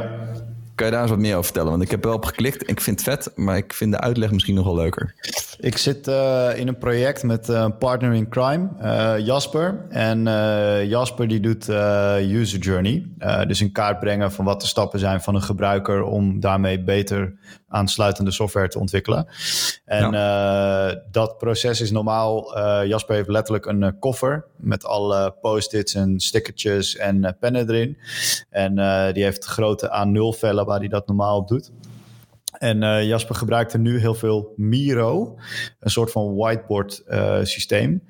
Speaker 1: Kan je daar eens wat meer over vertellen? Want ik heb wel op geklikt. Ik vind het vet, maar ik vind de uitleg misschien nog wel leuker.
Speaker 2: Ik zit uh, in een project met een uh, partner in crime, uh, Jasper. En Jasper die doet user journey. dus in kaart brengen van wat de stappen zijn van een gebruiker om daarmee beter aansluitende software te ontwikkelen. En ja. dat proces is normaal. Jasper heeft letterlijk een koffer met alle post-its en stickertjes en pennen erin. En die heeft grote A0 vellen waar hij dat normaal op doet. En uh, Jasper gebruikt er nu heel veel Miro, een soort van whiteboard uh, systeem.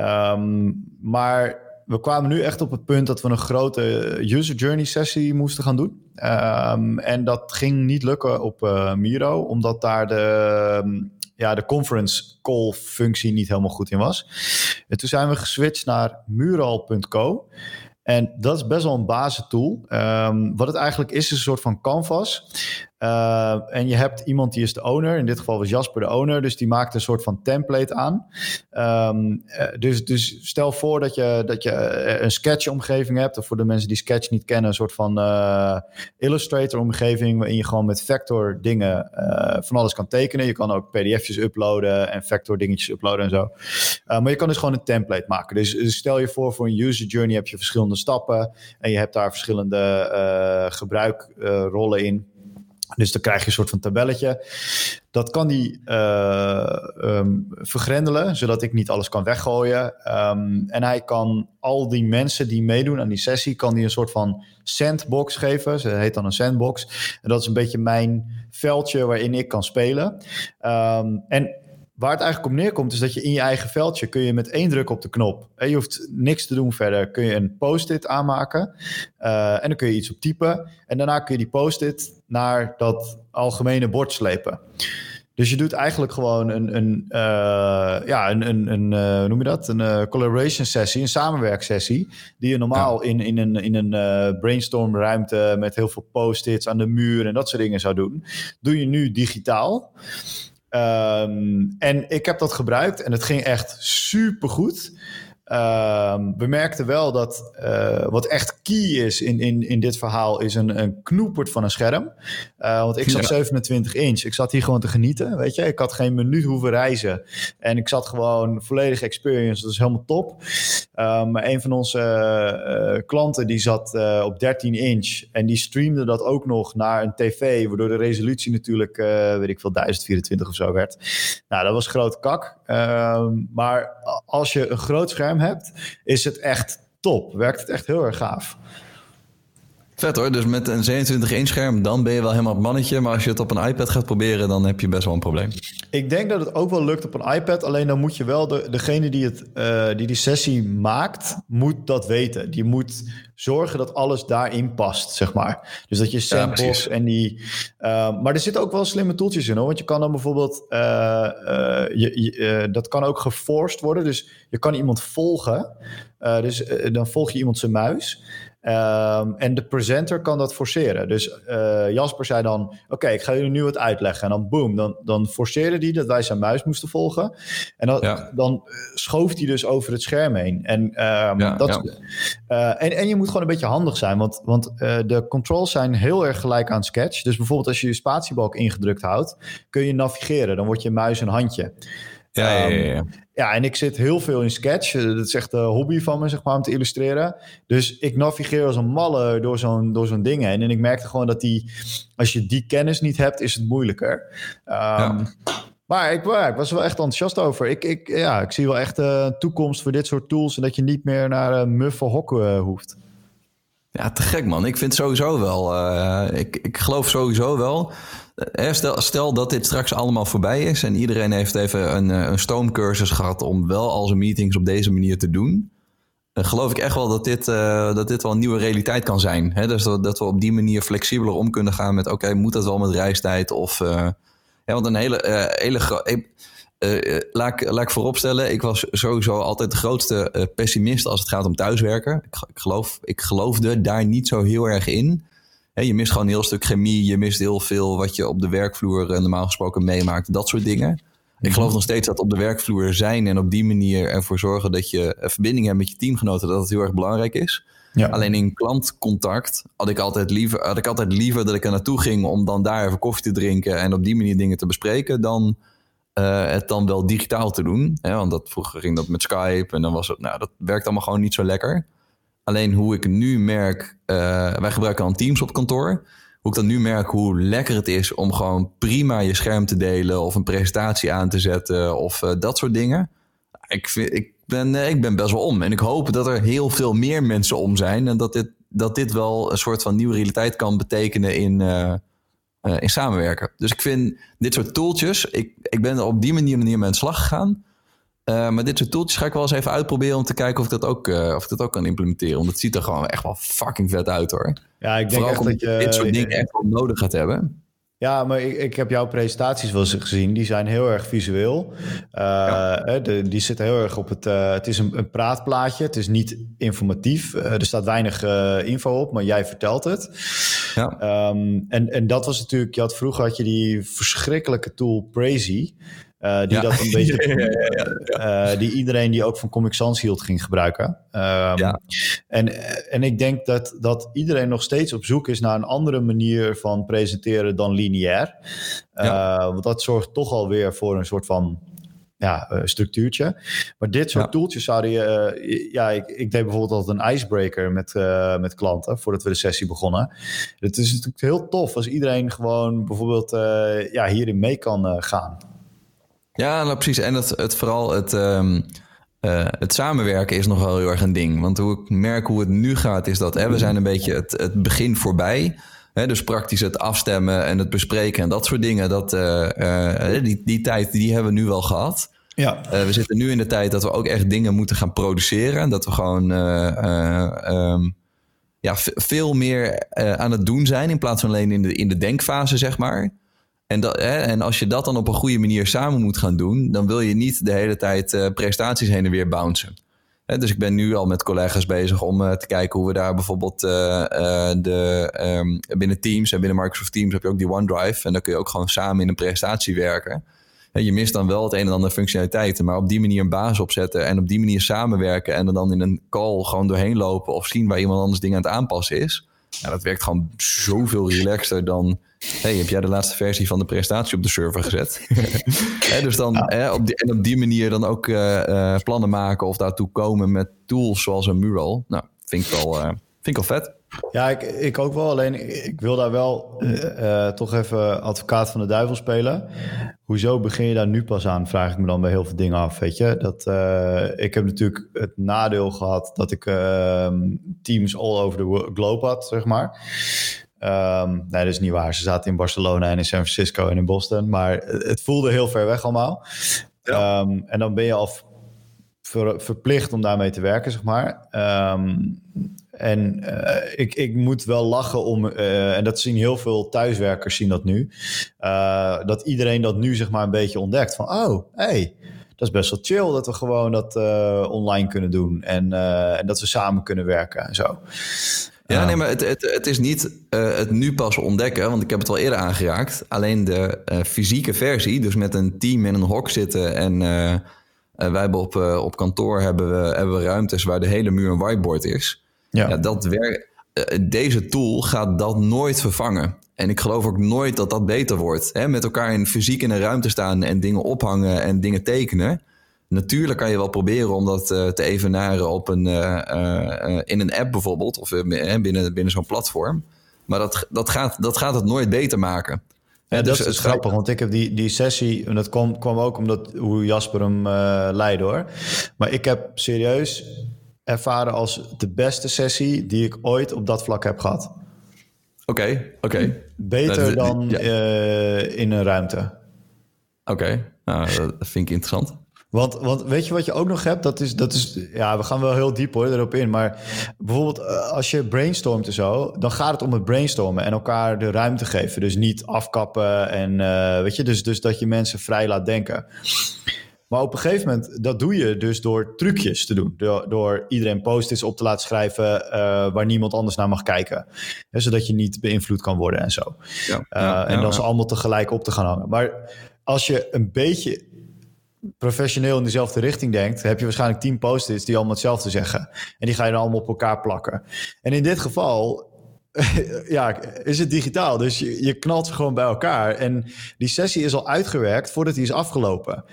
Speaker 2: Um, maar we kwamen nu echt op het punt dat we een grote user journey sessie moesten gaan doen. Um, en dat ging niet lukken op Miro, omdat daar de, ja, de conference call functie niet helemaal goed in was. En toen zijn we geswitcht naar mural.co. En dat is best wel een basistool. Um, wat het eigenlijk is, is een soort van canvas. Uh, en je hebt iemand die is de owner. In dit geval was Jasper de owner. Dus die maakt een soort van template aan. Um, dus, dus stel voor dat je, dat je een sketch-omgeving hebt. Of voor de mensen die Sketch niet kennen, een soort van Illustrator-omgeving. Waarin je gewoon met vector dingen van alles kan tekenen. Je kan ook PDF'jes uploaden en vector dingetjes uploaden en zo. maar je kan dus gewoon een template maken. Dus, dus, stel je voor, voor een user journey heb je verschillende stappen. En je hebt daar verschillende gebruikrollen in. Dus dan krijg je een soort van tabelletje. Dat kan die uh, um, vergrendelen, zodat ik niet alles kan weggooien. Um, en hij kan al die mensen die meedoen aan die sessie, kan die een soort van sandbox geven. Ze heet dan een sandbox. En dat is een beetje mijn veldje waarin ik kan spelen. Um, en Waar het eigenlijk op neerkomt is dat je in je eigen veldje kun je met één druk op de knop. En je hoeft niks te doen verder. Kun je een post-it aanmaken. Uh, en dan kun je iets op typen. En daarna kun je die post-it naar dat algemene bord slepen. Dus je doet eigenlijk gewoon een, een, uh, ja, een, een, een uh, noem je dat? Een collaboration sessie, een samenwerksessie. Die je normaal ja. in, in een, in een brainstorm ruimte met heel veel post-its aan de muur en dat soort dingen zou doen. Doe je nu digitaal. Um, en ik heb dat gebruikt en het ging echt super goed. Um, we merkten wel dat uh, wat echt key is in, in, in dit verhaal is een, een knoepert van een scherm. Uh, want ik zat ja. 27 inch. Ik zat hier gewoon te genieten. Weet je, ik had geen minuut hoeven reizen. En ik zat gewoon volledig experience. Dat is helemaal top. Maar een van onze uh, klanten die zat op 13 inch. En die streamde dat ook nog naar een tv. Waardoor de resolutie natuurlijk, weet ik veel, 1024 of zo werd. Nou, dat was groot kak. Um, maar als je een groot scherm hebt, is het echt top. Werkt het echt heel erg gaaf.
Speaker 1: Vet hoor, dus met een 27 inch scherm, dan ben je wel helemaal het mannetje. Maar als je het op een iPad gaat proberen, dan heb je best wel een probleem.
Speaker 2: Ik denk dat het ook wel lukt op een iPad. Alleen dan moet je wel, de, degene die, het, uh, die die sessie maakt, moet dat weten. Die moet zorgen dat alles daarin past, zeg maar. Dus dat je ja, en die... Uh, maar er zitten ook wel slimme toeltjes in, hoor. Want je kan dan bijvoorbeeld... Uh, je, je, dat kan ook geforced worden. Dus je kan iemand volgen. dus dan volg je iemand zijn muis. Um, en de presenter kan dat forceren. Dus uh, Jasper zei dan: Oké, okay, ik ga jullie nu wat uitleggen. En dan boom, dan, dan forceerde hij dat wij zijn muis moesten volgen. En dan, ja. dan schoof hij dus over het scherm heen. En, um, ja, dat, ja. Uh, en, en je moet gewoon een beetje handig zijn, want, want uh, de controls zijn heel erg gelijk aan Sketch. Dus bijvoorbeeld als je je spatiebalk ingedrukt houdt, kun je navigeren. Dan wordt je muis een handje.
Speaker 1: Ja, ja, ja, ja.
Speaker 2: Ja, en ik zit heel veel in sketch. Dat is echt een hobby van me, zeg maar, om te illustreren. Dus ik navigeer als een malle door zo'n, door zo'n ding heen. En ik merkte gewoon dat die, als je die kennis niet hebt, is het moeilijker. Um, ja. Maar ik, ik, was er wel echt enthousiast over. Ik, ik, ja, ik zie wel echt een uh, toekomst voor dit soort tools. En dat je niet meer naar uh, muffe hokken uh, hoeft.
Speaker 1: Ja, te gek man. Ik vind sowieso wel. ik, ik geloof sowieso wel. Stel, stel, dat dit straks allemaal voorbij is en iedereen heeft even een, een stoomcursus gehad om wel al zijn meetings op deze manier te doen dan geloof ik echt wel dat dit, dat dit wel een nieuwe realiteit kan zijn. Dus dat, dat, we op die manier flexibeler om kunnen gaan met... oké, moet dat wel met reistijd? Of, want een hele... Uh, hele laat, laat ik vooropstellen, ik was sowieso altijd de grootste pessimist als het gaat om thuiswerken. Ik, ik, geloof, ik geloofde daar niet zo heel erg in. Je mist gewoon een heel stuk chemie, je mist heel veel wat je op de werkvloer normaal gesproken meemaakt, dat soort dingen. Ik geloof nog steeds dat op de werkvloer zijn en op die manier ervoor zorgen dat je een verbinding hebt met je teamgenoten, dat het heel erg belangrijk is. Ja. Alleen in klantcontact had ik, altijd liever, had ik altijd liever dat ik er naartoe ging om dan daar even koffie te drinken en op die manier dingen te bespreken, dan uh, het dan wel digitaal te doen. Hè? Want dat, vroeger ging dat met Skype en dan was het, nou, dat werkt allemaal gewoon niet zo lekker. Alleen hoe ik nu merk, uh, wij gebruiken al Teams op kantoor hoe ik dan nu merk hoe lekker het is om gewoon prima je scherm te delen of een presentatie aan te zetten of uh, dat soort dingen. Ik, vind, ik, ben, uh, ik ben best wel om en ik hoop dat er heel veel meer mensen om zijn en dat dit, dat dit wel een soort van nieuwe realiteit kan betekenen in, in samenwerken. Dus ik vind dit soort tooltjes, ik, ik ben er op die manier, manier mee aan de slag gegaan. Uh, maar dit soort tooltjes ga ik wel eens even uitproberen om te kijken of ik dat ook, uh, of ik dat ook kan implementeren. Want het ziet er gewoon echt wel fucking vet uit hoor.
Speaker 2: Ja, ik denk echt dat je
Speaker 1: dit soort dingen echt wel nodig gaat hebben.
Speaker 2: Ja, maar ik, ik heb jouw presentaties wel eens gezien. Die zijn heel erg visueel. Uh, ja. de, die zitten heel erg op het. het is een, een, praatplaatje. Het is niet informatief. er staat weinig info op, maar jij vertelt het. Ja. Um, en, en dat was natuurlijk. Je had, vroeger had je die verschrikkelijke tool Prazy. Uh, die dat een beetje. uh, die iedereen die ook van Comic Sans hield ging gebruiken. Um, en, en ik denk dat, dat iedereen nog steeds op zoek is naar een andere manier van presenteren dan lineair. Uh, want dat zorgt toch alweer voor een soort van ja, structuurtje. Maar dit soort tooltjes zouden je... ja, ik, ik, deed bijvoorbeeld altijd een icebreaker met, met klanten... voordat we de sessie begonnen. Het is natuurlijk heel tof als iedereen gewoon bijvoorbeeld ja, hierin mee kan gaan.
Speaker 1: Ja, nou precies. En het, het vooral het, um, uh, het samenwerken is nog wel heel erg een ding. Want hoe ik merk hoe het nu gaat, is dat hè, we zijn een beetje het, het begin voorbij. Hè, dus praktisch het afstemmen en het bespreken en dat soort dingen. Dat, uh, uh, die, die tijd die hebben we nu wel gehad. Ja. we zitten nu in de tijd dat we ook echt dingen moeten gaan produceren. Dat we gewoon um, ja, veel meer aan het doen zijn in plaats van alleen in de, in de denkfase, zeg maar. En, dat, hè, en als je dat dan op een goede manier samen moet gaan doen, dan wil je niet de hele tijd uh, prestaties heen en weer bouncen. Hè, dus ik ben nu al met collega's bezig om uh, te kijken hoe we daar bijvoorbeeld uh, de, um, binnen Teams en binnen Microsoft Teams heb je ook die OneDrive. En dan kun je ook gewoon samen in een prestatie werken. En je mist dan wel het een en ander functionaliteiten, maar op die manier een basis opzetten en op die manier samenwerken en er dan in een call gewoon doorheen lopen of zien waar iemand anders dingen aan het aanpassen is. Ja, dat werkt gewoon zoveel relaxter dan hey, heb jij de laatste versie van de prestatie op de server gezet? dus dan op die, en op die manier dan ook uh, uh, plannen maken of daartoe komen met tools zoals een mural. Nou, vind ik wel, uh, vind ik wel vet.
Speaker 2: Ja, ik, ik ook wel. Alleen ik wil daar wel toch even advocaat van de duivel spelen. Hoezo begin je daar nu pas aan? Vraag ik me dan bij heel veel dingen af. Weet je, dat ik heb natuurlijk het nadeel gehad dat ik ehm, teams all over the globe had, zeg maar. Um, nee, dat is niet waar. Ze zaten in Barcelona en in San Francisco en in Boston. Maar het voelde heel ver weg allemaal. Ja. Um, en dan ben je al ver, verplicht om daarmee te werken, zeg maar. Um, en uh, ik, ik moet wel lachen om, uh, en dat zien heel veel thuiswerkers zien dat nu, uh, dat iedereen dat nu zeg maar een beetje ontdekt. Van, oh, hey, dat is best wel chill dat we gewoon dat online kunnen doen. En, en dat we samen kunnen werken en zo.
Speaker 1: Ja, nee, maar het, het, het is niet uh, het nu pas ontdekken, want ik heb het al eerder aangeraakt. Alleen de uh, fysieke versie, dus met een team in een hok zitten en uh, wij hebben op, op kantoor hebben we, hebben we ruimtes waar de hele muur een whiteboard is. Ja. ja dat werkt. deze tool gaat dat nooit vervangen. En ik geloof ook nooit dat dat beter wordt. Hè? Met elkaar in fysiek in een ruimte staan en dingen ophangen en dingen tekenen. Natuurlijk kan je wel proberen om dat uh, te evenaren op een, uh, uh, in een app bijvoorbeeld, of binnen, binnen zo'n platform. Maar dat, dat, gaat, dat gaat het nooit beter maken.
Speaker 2: Ja, dus dat is grappig, want ik heb die, die sessie, en dat kwam, kwam ook omdat hoe Jasper hem leidde hoor. Maar ik heb serieus ervaren als de beste sessie die ik ooit op dat vlak heb gehad.
Speaker 1: Oké, oké.
Speaker 2: Beter dan uh, in een ruimte.
Speaker 1: Oké, nou, dat vind ik interessant.
Speaker 2: Want, want weet je wat je ook nog hebt? Dat is, dat is, ja, we gaan wel heel diep hoor, erop in. Maar bijvoorbeeld eh, als je brainstormt en zo, dan gaat het om het brainstormen en elkaar de ruimte geven. Dus niet afkappen en uh, weet je, dus, dus dat je mensen vrij laat denken. Maar op een gegeven moment, dat doe je dus door trucjes te doen. Door, door iedereen post-its op te laten schrijven uh, waar niemand anders naar mag kijken. zodat je niet beïnvloed kan worden en zo. Ja, ja, en dan ze allemaal tegelijk op te gaan hangen. Maar als je een beetje professioneel in dezelfde richting denkt, heb je waarschijnlijk tien post-its die allemaal hetzelfde zeggen. En die ga je dan allemaal op elkaar plakken. En in dit geval ja, is het digitaal. Dus je, je knalt ze gewoon bij elkaar. En die sessie is al uitgewerkt voordat die is afgelopen.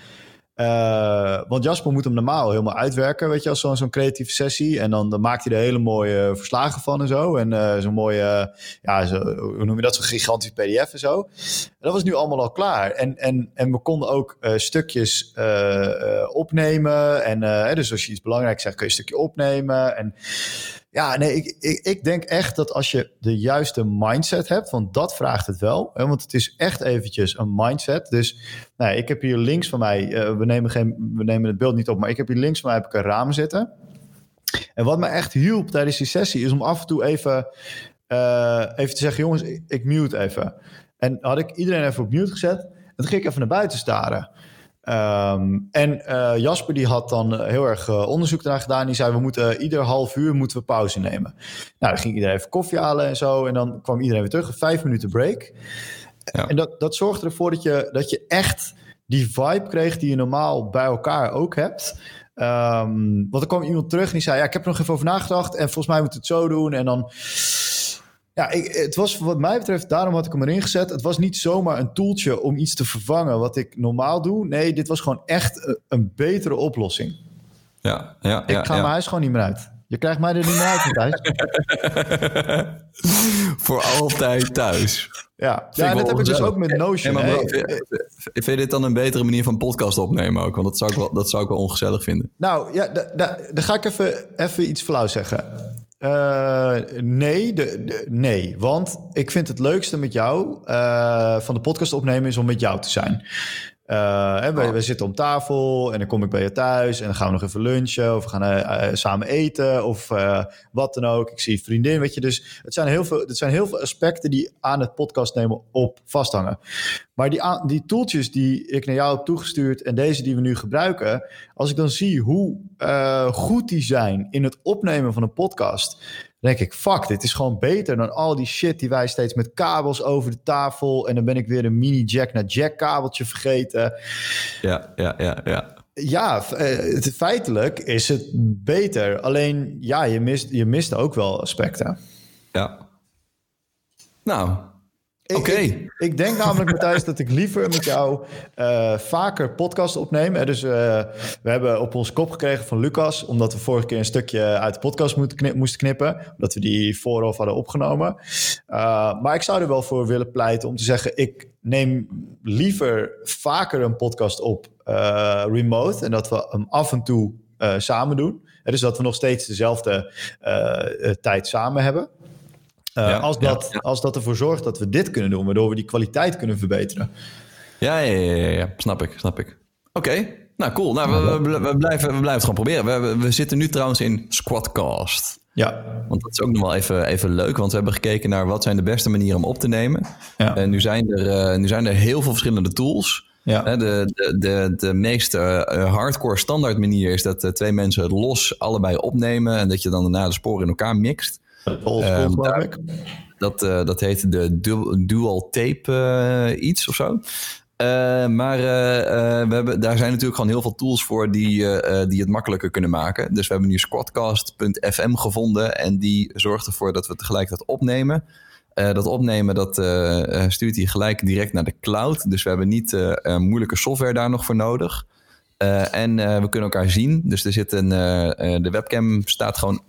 Speaker 2: Uh, want Jasper moet hem normaal helemaal uitwerken, weet je, als zo'n zo'n creatieve sessie. En dan, dan maakt hij er hele mooie verslagen van en zo. En uh, zo'n mooie, ja, zo, hoe noem je dat, zo'n gigantisch pdf en zo. En dat was nu allemaal al klaar. En, en, en we konden ook uh, stukjes opnemen. En dus als je iets belangrijks zegt, kun je een stukje opnemen. En ja, nee, ik, ik, denk echt dat als je de juiste mindset hebt, want dat vraagt het wel. Hè, want het is echt eventjes een mindset. Dus nou, ik heb hier links van mij, uh, we, nemen geen, we nemen het beeld niet op, maar ik heb hier links van mij heb ik een raam zitten. En wat me echt hielp tijdens die sessie is om af en toe even, uh, even te zeggen, jongens, ik, ik mute even. En had ik iedereen even op mute gezet. En toen ging ik even naar buiten staren. Um, en uh, Jasper die had dan heel erg uh, onderzoek naar gedaan. Die zei, we moeten ieder half uur moeten we pauze nemen. Nou, dan ging iedereen even koffie halen en zo. En dan kwam iedereen weer terug. Een vijf minuten break. Ja. En dat, dat zorgde ervoor dat je, dat je echt die vibe kreeg die je normaal bij elkaar ook hebt. Um, want er kwam iemand terug en die zei, ja, ik heb er nog even over nagedacht. En volgens mij moet het zo doen. En dan ja, ik, het was wat mij betreft, daarom had ik hem erin gezet. Het was niet zomaar een toeltje om iets te vervangen wat ik normaal doe. Nee, dit was gewoon echt een, betere oplossing.
Speaker 1: Ja, ja,
Speaker 2: ik ga
Speaker 1: mijn
Speaker 2: huis gewoon niet meer uit. Je krijgt mij er niet meer uit thuis.
Speaker 1: Voor altijd thuis.
Speaker 2: Ja, ja en dat heb ik dus ook met Notion.
Speaker 1: Ja, bro, vind, je dit dan een betere manier van podcast opnemen ook? Want dat zou ik wel, dat zou ik wel ongezellig vinden.
Speaker 2: Nou ja, dan ga ik even, even iets flauw zeggen. Uh, nee, de, nee, want ik vind het leukste met jou uh, van de podcast opnemen is om met jou te zijn. Uh, we, oh. we, zitten om tafel en dan kom ik bij je thuis en dan gaan we nog even lunchen of we gaan uh, samen eten of wat dan ook. Ik zie vriendin, weet je. Dus het zijn heel veel, het zijn heel veel aspecten die aan het podcast nemen op vasthangen. Maar die, die tooltjes die ik naar jou heb toegestuurd en deze die we nu gebruiken, als ik dan zie hoe goed die zijn in het opnemen van een podcast, denk ik, fuck, dit is gewoon beter dan al die shit die wij steeds met kabels over de tafel. En dan ben ik weer een mini jack naar jack kabeltje vergeten.
Speaker 1: Ja, ja, ja, ja.
Speaker 2: Ja, eh, feitelijk is het beter. Alleen, ja, je mist, je mist ook wel aspecten.
Speaker 1: Ja. Nou, Oké.
Speaker 2: Ik, ik, denk namelijk, Matthijs, dat ik liever met jou uh, vaker podcast opneem. Dus uh, we hebben op ons kop gekregen van Lucas, omdat we vorige keer een stukje uit de podcast moesten knippen, omdat we die vooraf hadden opgenomen. Uh, maar ik zou er wel voor willen pleiten om te zeggen, ik neem liever vaker een podcast op remote en dat we hem af en toe samen doen. Dus dat we nog steeds dezelfde tijd samen hebben. Uh, als, dat, als dat ervoor zorgt dat we dit kunnen doen, waardoor we die kwaliteit kunnen verbeteren.
Speaker 1: Ja, ja, ja, ja, snap ik, snap ik. Oké, nou cool. Nou, we, we, we, blijven, we blijven het gewoon proberen. We, we zitten nu trouwens in Squadcast.
Speaker 2: Ja.
Speaker 1: Want dat is ook nog wel even, even leuk, want we hebben gekeken naar wat zijn de beste manieren om op te nemen. Ja. En nu zijn er, uh, nu zijn er heel veel verschillende tools. Ja. De, de, de, de meest hardcore standaard manier is dat twee mensen het los allebei opnemen en dat je dan daarna de sporen in elkaar mixt.
Speaker 2: Um,
Speaker 1: dat, uh, dat heet de dual, tape uh, iets of zo. Uh, maar we hebben, daar zijn natuurlijk gewoon heel veel tools voor die, die het makkelijker kunnen maken. Dus we hebben nu squadcast.fm gevonden en die zorgt ervoor dat we tegelijkertijd opnemen. dat opnemen dat, stuurt hij gelijk direct naar de cloud. Dus we hebben niet moeilijke software daar nog voor nodig. en we kunnen elkaar zien. Dus er zit een, de webcam staat gewoon.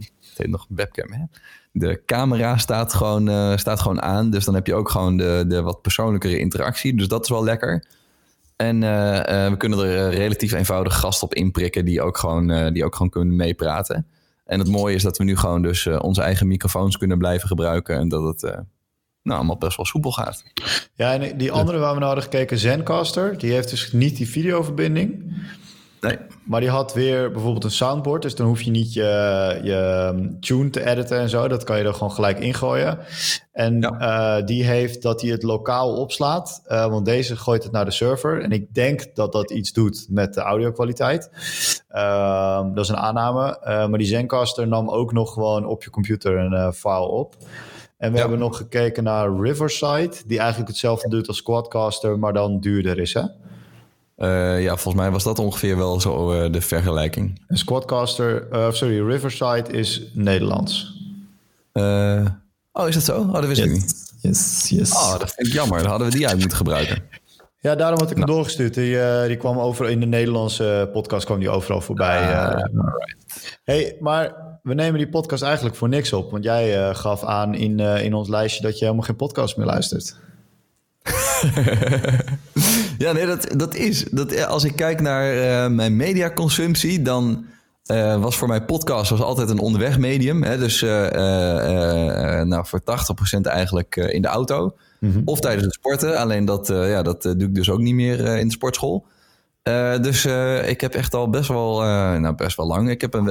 Speaker 1: Nog webcam, hè? de camera staat gewoon, uh, staat gewoon aan. Dus dan heb je ook gewoon de, de wat persoonlijkere interactie. Dus dat is wel lekker. En uh, uh, we kunnen er relatief eenvoudig gast op inprikken die ook gewoon, die ook gewoon kunnen meepraten. En het mooie is dat we nu gewoon dus onze eigen microfoons kunnen blijven gebruiken. En dat het nou, allemaal best wel soepel gaat.
Speaker 2: Ja, en die andere waar we naar hadden gekeken, Zencaster, die heeft dus niet die videoverbinding.
Speaker 1: Nee.
Speaker 2: Maar die had weer bijvoorbeeld een soundboard. Dus dan hoef je niet je, je um, tune te editen en zo. Dat kan je er gewoon gelijk ingooien. En uh, die heeft dat hij het lokaal opslaat. Uh, want deze gooit het naar de server. En ik denk dat dat iets doet met de audio-kwaliteit. Uh, dat is een aanname. Uh, maar die Zencaster nam ook nog gewoon op je computer een file op. En we hebben nog gekeken naar Riverside. Die eigenlijk hetzelfde doet als Quadcaster, maar dan duurder is, hè?
Speaker 1: Uh, ja, volgens mij was dat ongeveer wel zo uh, de vergelijking.
Speaker 2: Een Squadcaster, uh, sorry, Riverside is Nederlands.
Speaker 1: oh, is dat zo? Oh, dat wist
Speaker 2: yes.
Speaker 1: ik niet.
Speaker 2: Yes, yes.
Speaker 1: Oh, dat vind ik jammer. Dan hadden we die uit moeten gebruiken.
Speaker 2: Ja, daarom had ik hem nou. doorgestuurd. Die, die kwam over in de Nederlandse podcast kwam die overal voorbij. right. Hey, maar we nemen die podcast eigenlijk voor niks op. Want jij gaf aan in, in ons lijstje dat je helemaal geen podcast meer luistert.
Speaker 1: ja, nee, dat, dat is. Dat, als ik kijk naar uh, mijn mediaconsumptie, dan uh, was voor mij podcast was altijd een onderweg medium. Hè? Dus uh, nou, voor 80% eigenlijk in de auto. Mm -hmm. Of tijdens het sporten. Alleen dat, ja, dat doe ik dus ook niet meer in de sportschool. dus ik heb echt al best wel, nou best wel lang. Ik heb een,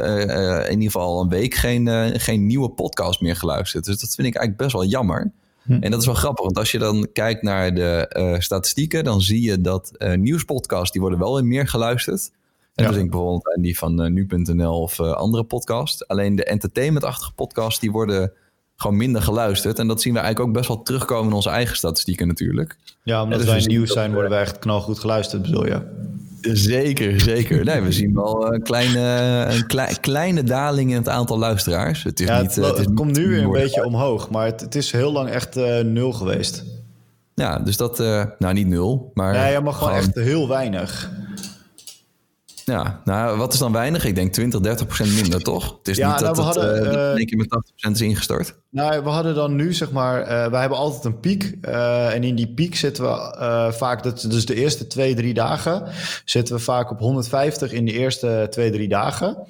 Speaker 1: in ieder geval een week geen, geen nieuwe podcast meer geluisterd. Dus dat vind ik eigenlijk best wel jammer. Hm. En dat is wel grappig, want als je dan kijkt naar de uh, statistieken, dan zie je dat uh, nieuwspodcasts, die worden wel weer meer geluisterd. En ja. dus ik bijvoorbeeld aan die van uh, nu.nl of andere podcasts. Alleen de entertainmentachtige podcasts, die worden gewoon minder geluisterd. En dat zien we eigenlijk ook best wel terugkomen in onze eigen statistieken natuurlijk.
Speaker 2: Ja, omdat dus wij nieuws zijn, worden wij echt knalgoed geluisterd, bedoel je?
Speaker 1: Zeker, zeker. Nee, we zien wel een kleine, een klei, kleine daling in het aantal luisteraars. Het, is
Speaker 2: ja,
Speaker 1: niet,
Speaker 2: het,
Speaker 1: het, is
Speaker 2: het komt nu weer een beetje omhoog, maar het, het, is heel lang echt uh, nul geweest.
Speaker 1: Ja, dus dat, uh, nou niet nul, maar...
Speaker 2: Nee, ja, maar gewoon, gewoon echt heel weinig.
Speaker 1: Ja, nou, wat is dan weinig? Ik denk 20, 30 procent minder, toch? Het is
Speaker 2: ja,
Speaker 1: niet
Speaker 2: nou,
Speaker 1: dat
Speaker 2: we
Speaker 1: het
Speaker 2: hadden,
Speaker 1: uh,
Speaker 2: uh,
Speaker 1: in één keer met 80 procent is ingestort.
Speaker 2: Nou, we hadden dan nu, zeg maar, uh, wij hebben altijd een piek. En in die piek zitten we vaak, dat, dus de eerste twee, drie dagen, zitten we vaak op 150 in de eerste twee, drie dagen.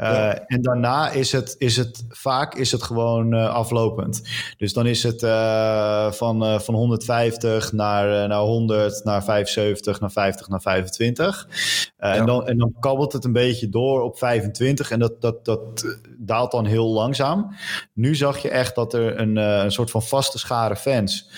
Speaker 2: Uh, ja. En daarna is het, is het vaak is het gewoon uh, aflopend. Dus dan is het uh, van, van 150 naar, naar 100, naar 75, naar 50, naar 25. Ja. en, dan, en dan kabbelt het een beetje door op 25 en dat, dat, dat daalt dan heel langzaam. Nu zag je echt dat er een, een soort van vaste schare fans,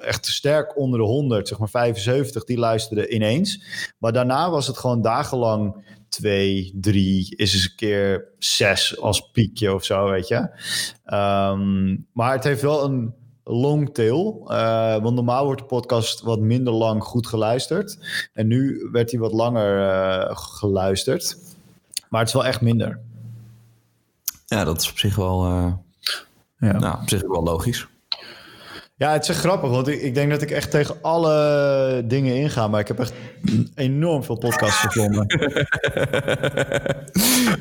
Speaker 2: echt sterk onder de 100, zeg maar 75, die luisterden ineens. Maar daarna was het gewoon dagenlang twee, drie, is eens een keer zes als piekje of zo, weet je. Um, maar het heeft wel een long tail. Uh, want normaal wordt de podcast wat minder lang goed geluisterd. En nu werd hij wat langer uh, geluisterd. Maar het is wel echt minder.
Speaker 1: Ja, dat is op zich wel, uh, ja. nou, op zich wel logisch.
Speaker 2: Ja, het is echt grappig, want ik, ik, denk dat ik echt tegen alle dingen inga, maar ik heb echt enorm veel podcasts gevonden.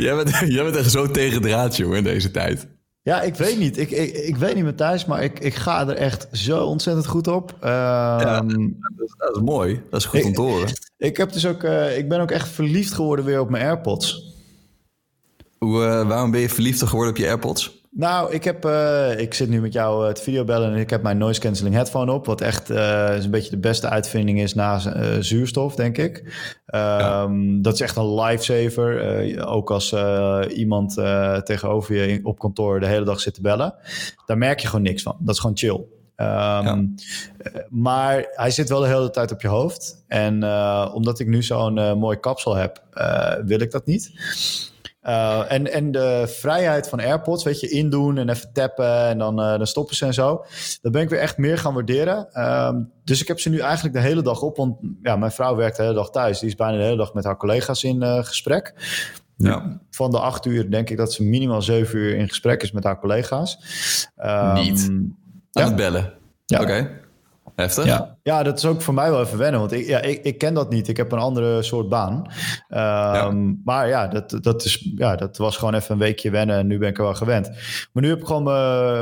Speaker 1: jij, bent, jij bent echt zo tegen draad, jongen, in deze tijd.
Speaker 2: Ja, ik weet niet. Ik, ik, ik weet niet, Matthijs, maar ik, ik ga er echt zo ontzettend goed op. Um, ja,
Speaker 1: dat, is, dat, is, mooi. Dat is goed
Speaker 2: ik,
Speaker 1: om te horen.
Speaker 2: Ik, heb dus ook, uh, ik ben ook echt verliefd geworden weer op mijn AirPods.
Speaker 1: Hoe, uh, waarom ben je verliefd geworden op je AirPods?
Speaker 2: Nou, ik, heb, uh, ik zit nu met jou uh, te videobellen en ik heb mijn noise cancelling headphone op. Wat echt uh, is een beetje de beste uitvinding is na zuurstof, denk ik. Ja. Dat is echt een lifesaver. ook als iemand tegenover je op kantoor de hele dag zit te bellen. Daar merk je gewoon niks van. Dat is gewoon chill. Um, ja. Maar hij zit wel de hele tijd op je hoofd. En omdat ik nu zo'n mooi kapsel heb, wil ik dat niet. Uh, en, en de vrijheid van AirPods, weet je, indoen en even tappen en dan, uh, dan stoppen ze en zo. Dat ben ik weer echt meer gaan waarderen. Um, dus ik heb ze nu eigenlijk de hele dag op. Want ja, mijn vrouw werkt de hele dag thuis. Die is bijna de hele dag met haar collega's in uh, gesprek.
Speaker 1: Ja.
Speaker 2: Van de acht uur denk ik dat ze minimaal zeven uur in gesprek is met haar collega's.
Speaker 1: Um, Niet? Aan
Speaker 2: ja.
Speaker 1: het bellen?
Speaker 2: Ja.
Speaker 1: Oké. Okay. Heftig?
Speaker 2: Ja, Ja, dat is ook voor mij wel even wennen, want ik, ja, ik, ik ken dat niet. Ik heb een andere soort baan. Ehm, maar ja dat, dat, is, ja, dat was gewoon even een weekje wennen en nu ben ik er wel gewend. Maar nu heb ik gewoon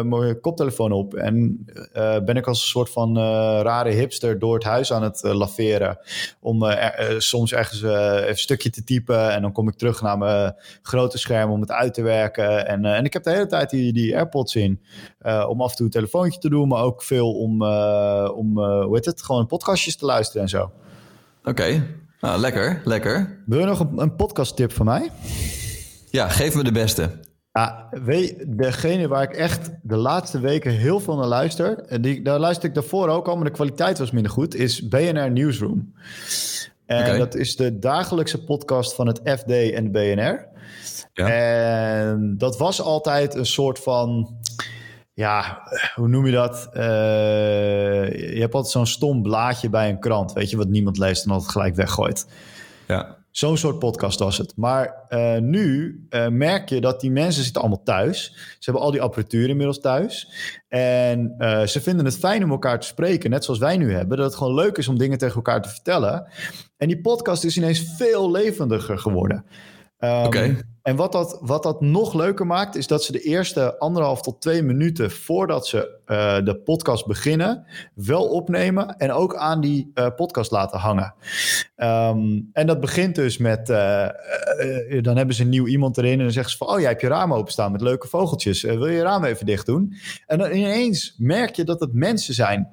Speaker 2: mijn koptelefoon op en uh, ben ik als een soort van uh, rare hipster door het huis aan het uh, laveren. Om er, soms ergens even een stukje te typen en dan kom ik terug naar mijn grote scherm om het uit te werken. En, en ik heb de hele tijd die, die AirPods in om af en toe een telefoontje te doen, maar ook veel om, om hoe heet het? Gewoon podcastjes te luisteren en zo.
Speaker 1: Oké, nou, lekker, lekker.
Speaker 2: Wil je nog een, een podcast tip van mij?
Speaker 1: Ja, geef me de beste.
Speaker 2: Ja, weet, degene waar ik echt de laatste weken heel veel naar luister, en die, daar luister ik daarvoor ook al, maar de kwaliteit was minder goed, is BNR Newsroom. En dat is de dagelijkse podcast van het FD en de BNR. Ja. En dat was altijd een soort van ja, hoe noem je dat? Uh, je hebt altijd zo'n stom blaadje bij een krant, weet je, wat niemand leest en altijd gelijk weggooit.
Speaker 1: Ja.
Speaker 2: Zo'n soort podcast was het. Maar uh, nu uh, merk je dat die mensen zitten allemaal thuis. Ze hebben al die apparatuur inmiddels thuis. En ze vinden het fijn om elkaar te spreken, net zoals wij nu hebben. Dat het gewoon leuk is om dingen tegen elkaar te vertellen. En die podcast is ineens veel levendiger geworden.
Speaker 1: Um, Oké.
Speaker 2: En wat dat, wat dat nog leuker maakt, is dat ze de eerste anderhalf tot twee minuten voordat ze uh, de podcast beginnen, wel opnemen en ook aan die uh, podcast laten hangen. Um, en dat begint dus met, uh, dan hebben ze een nieuw iemand erin en dan zeggen ze van, oh jij hebt je raam openstaan met leuke vogeltjes, wil je je raam even dicht doen? En dan ineens merk je dat het mensen zijn.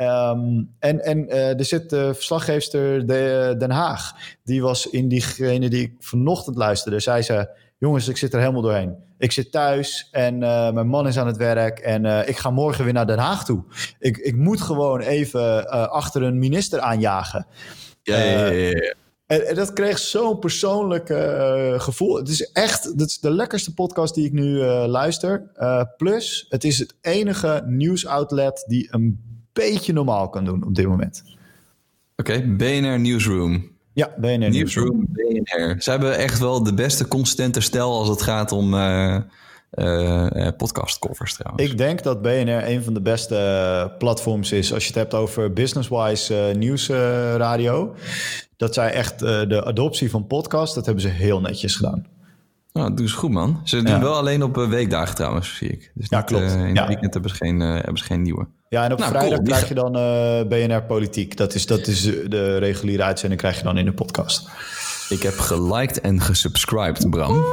Speaker 2: Um, en en uh, er zit de verslaggeefster de, Den Haag. Die was in diegene die ik vanochtend luisterde. Zei ze: Jongens, ik zit er helemaal doorheen. Ik zit thuis en uh, mijn man is aan het werk. En uh, ik ga morgen weer naar Den Haag toe. Ik, ik moet gewoon even achter een minister aanjagen.
Speaker 1: Ja, ja, ja. ja.
Speaker 2: En, en, dat kreeg zo'n persoonlijk gevoel. Het is echt dat is de lekkerste podcast die ik nu luister. plus, het is het enige nieuwsoutlet die een beetje normaal kan doen op dit moment.
Speaker 1: Oké, okay, BNR Newsroom.
Speaker 2: Ja, BNR
Speaker 1: Newsroom. BNR. Ze hebben echt wel de beste consistente stijl als het gaat om uh, uh, podcastcovers trouwens.
Speaker 2: Ik denk dat BNR een van de beste platforms is als je het hebt over business-wise uh, nieuwsradio. dat zij echt de adoptie van podcast, dat hebben ze heel netjes gedaan.
Speaker 1: Nou, dat doen ze goed, man. Ze doen wel alleen op weekdagen trouwens, zie ik. Dus
Speaker 2: ja, klopt.
Speaker 1: Uh, in
Speaker 2: ja.
Speaker 1: het weekend hebben ze geen, uh, hebben ze geen nieuwe.
Speaker 2: Ja, en op nou, vrijdag cool. krijg je dan uh, BNR Politiek. Dat is, dat is de reguliere uitzending krijg je dan in de podcast.
Speaker 1: Ik heb geliked en gesubscribed, Bram.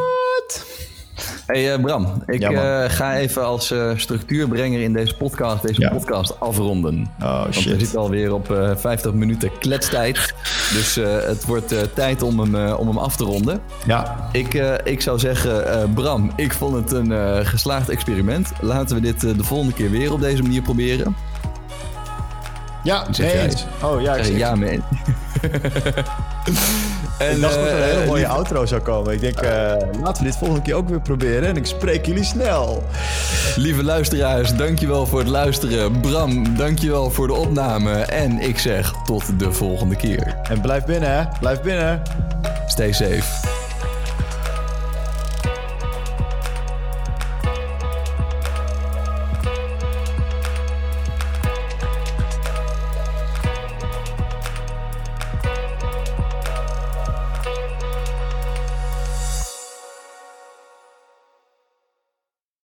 Speaker 1: Hey uh, Bram, ik ja, uh, ga even als uh, structuurbrenger in deze podcast deze ja. podcast afronden.
Speaker 2: Oh
Speaker 1: Want
Speaker 2: shit.
Speaker 1: we zitten alweer op 50 minuten kletstijd. Dus het wordt tijd om hem, om hem af te ronden.
Speaker 2: Ja.
Speaker 1: Ik, ik zou zeggen, Bram, ik vond het een geslaagd experiment. Laten we dit de volgende keer weer op deze manier proberen.
Speaker 2: Ja, eens. Oh ja, ik
Speaker 1: ja, man.
Speaker 2: En, ik dacht dat er een hele mooie outro zou komen. Ik denk, uh, laten we dit volgende keer ook weer proberen. En ik spreek jullie snel.
Speaker 1: Lieve luisteraars, dankjewel voor het luisteren. Bram, dankjewel voor de opname. En ik zeg tot de volgende keer.
Speaker 2: En blijf binnen, hè. Blijf binnen.
Speaker 1: Stay safe.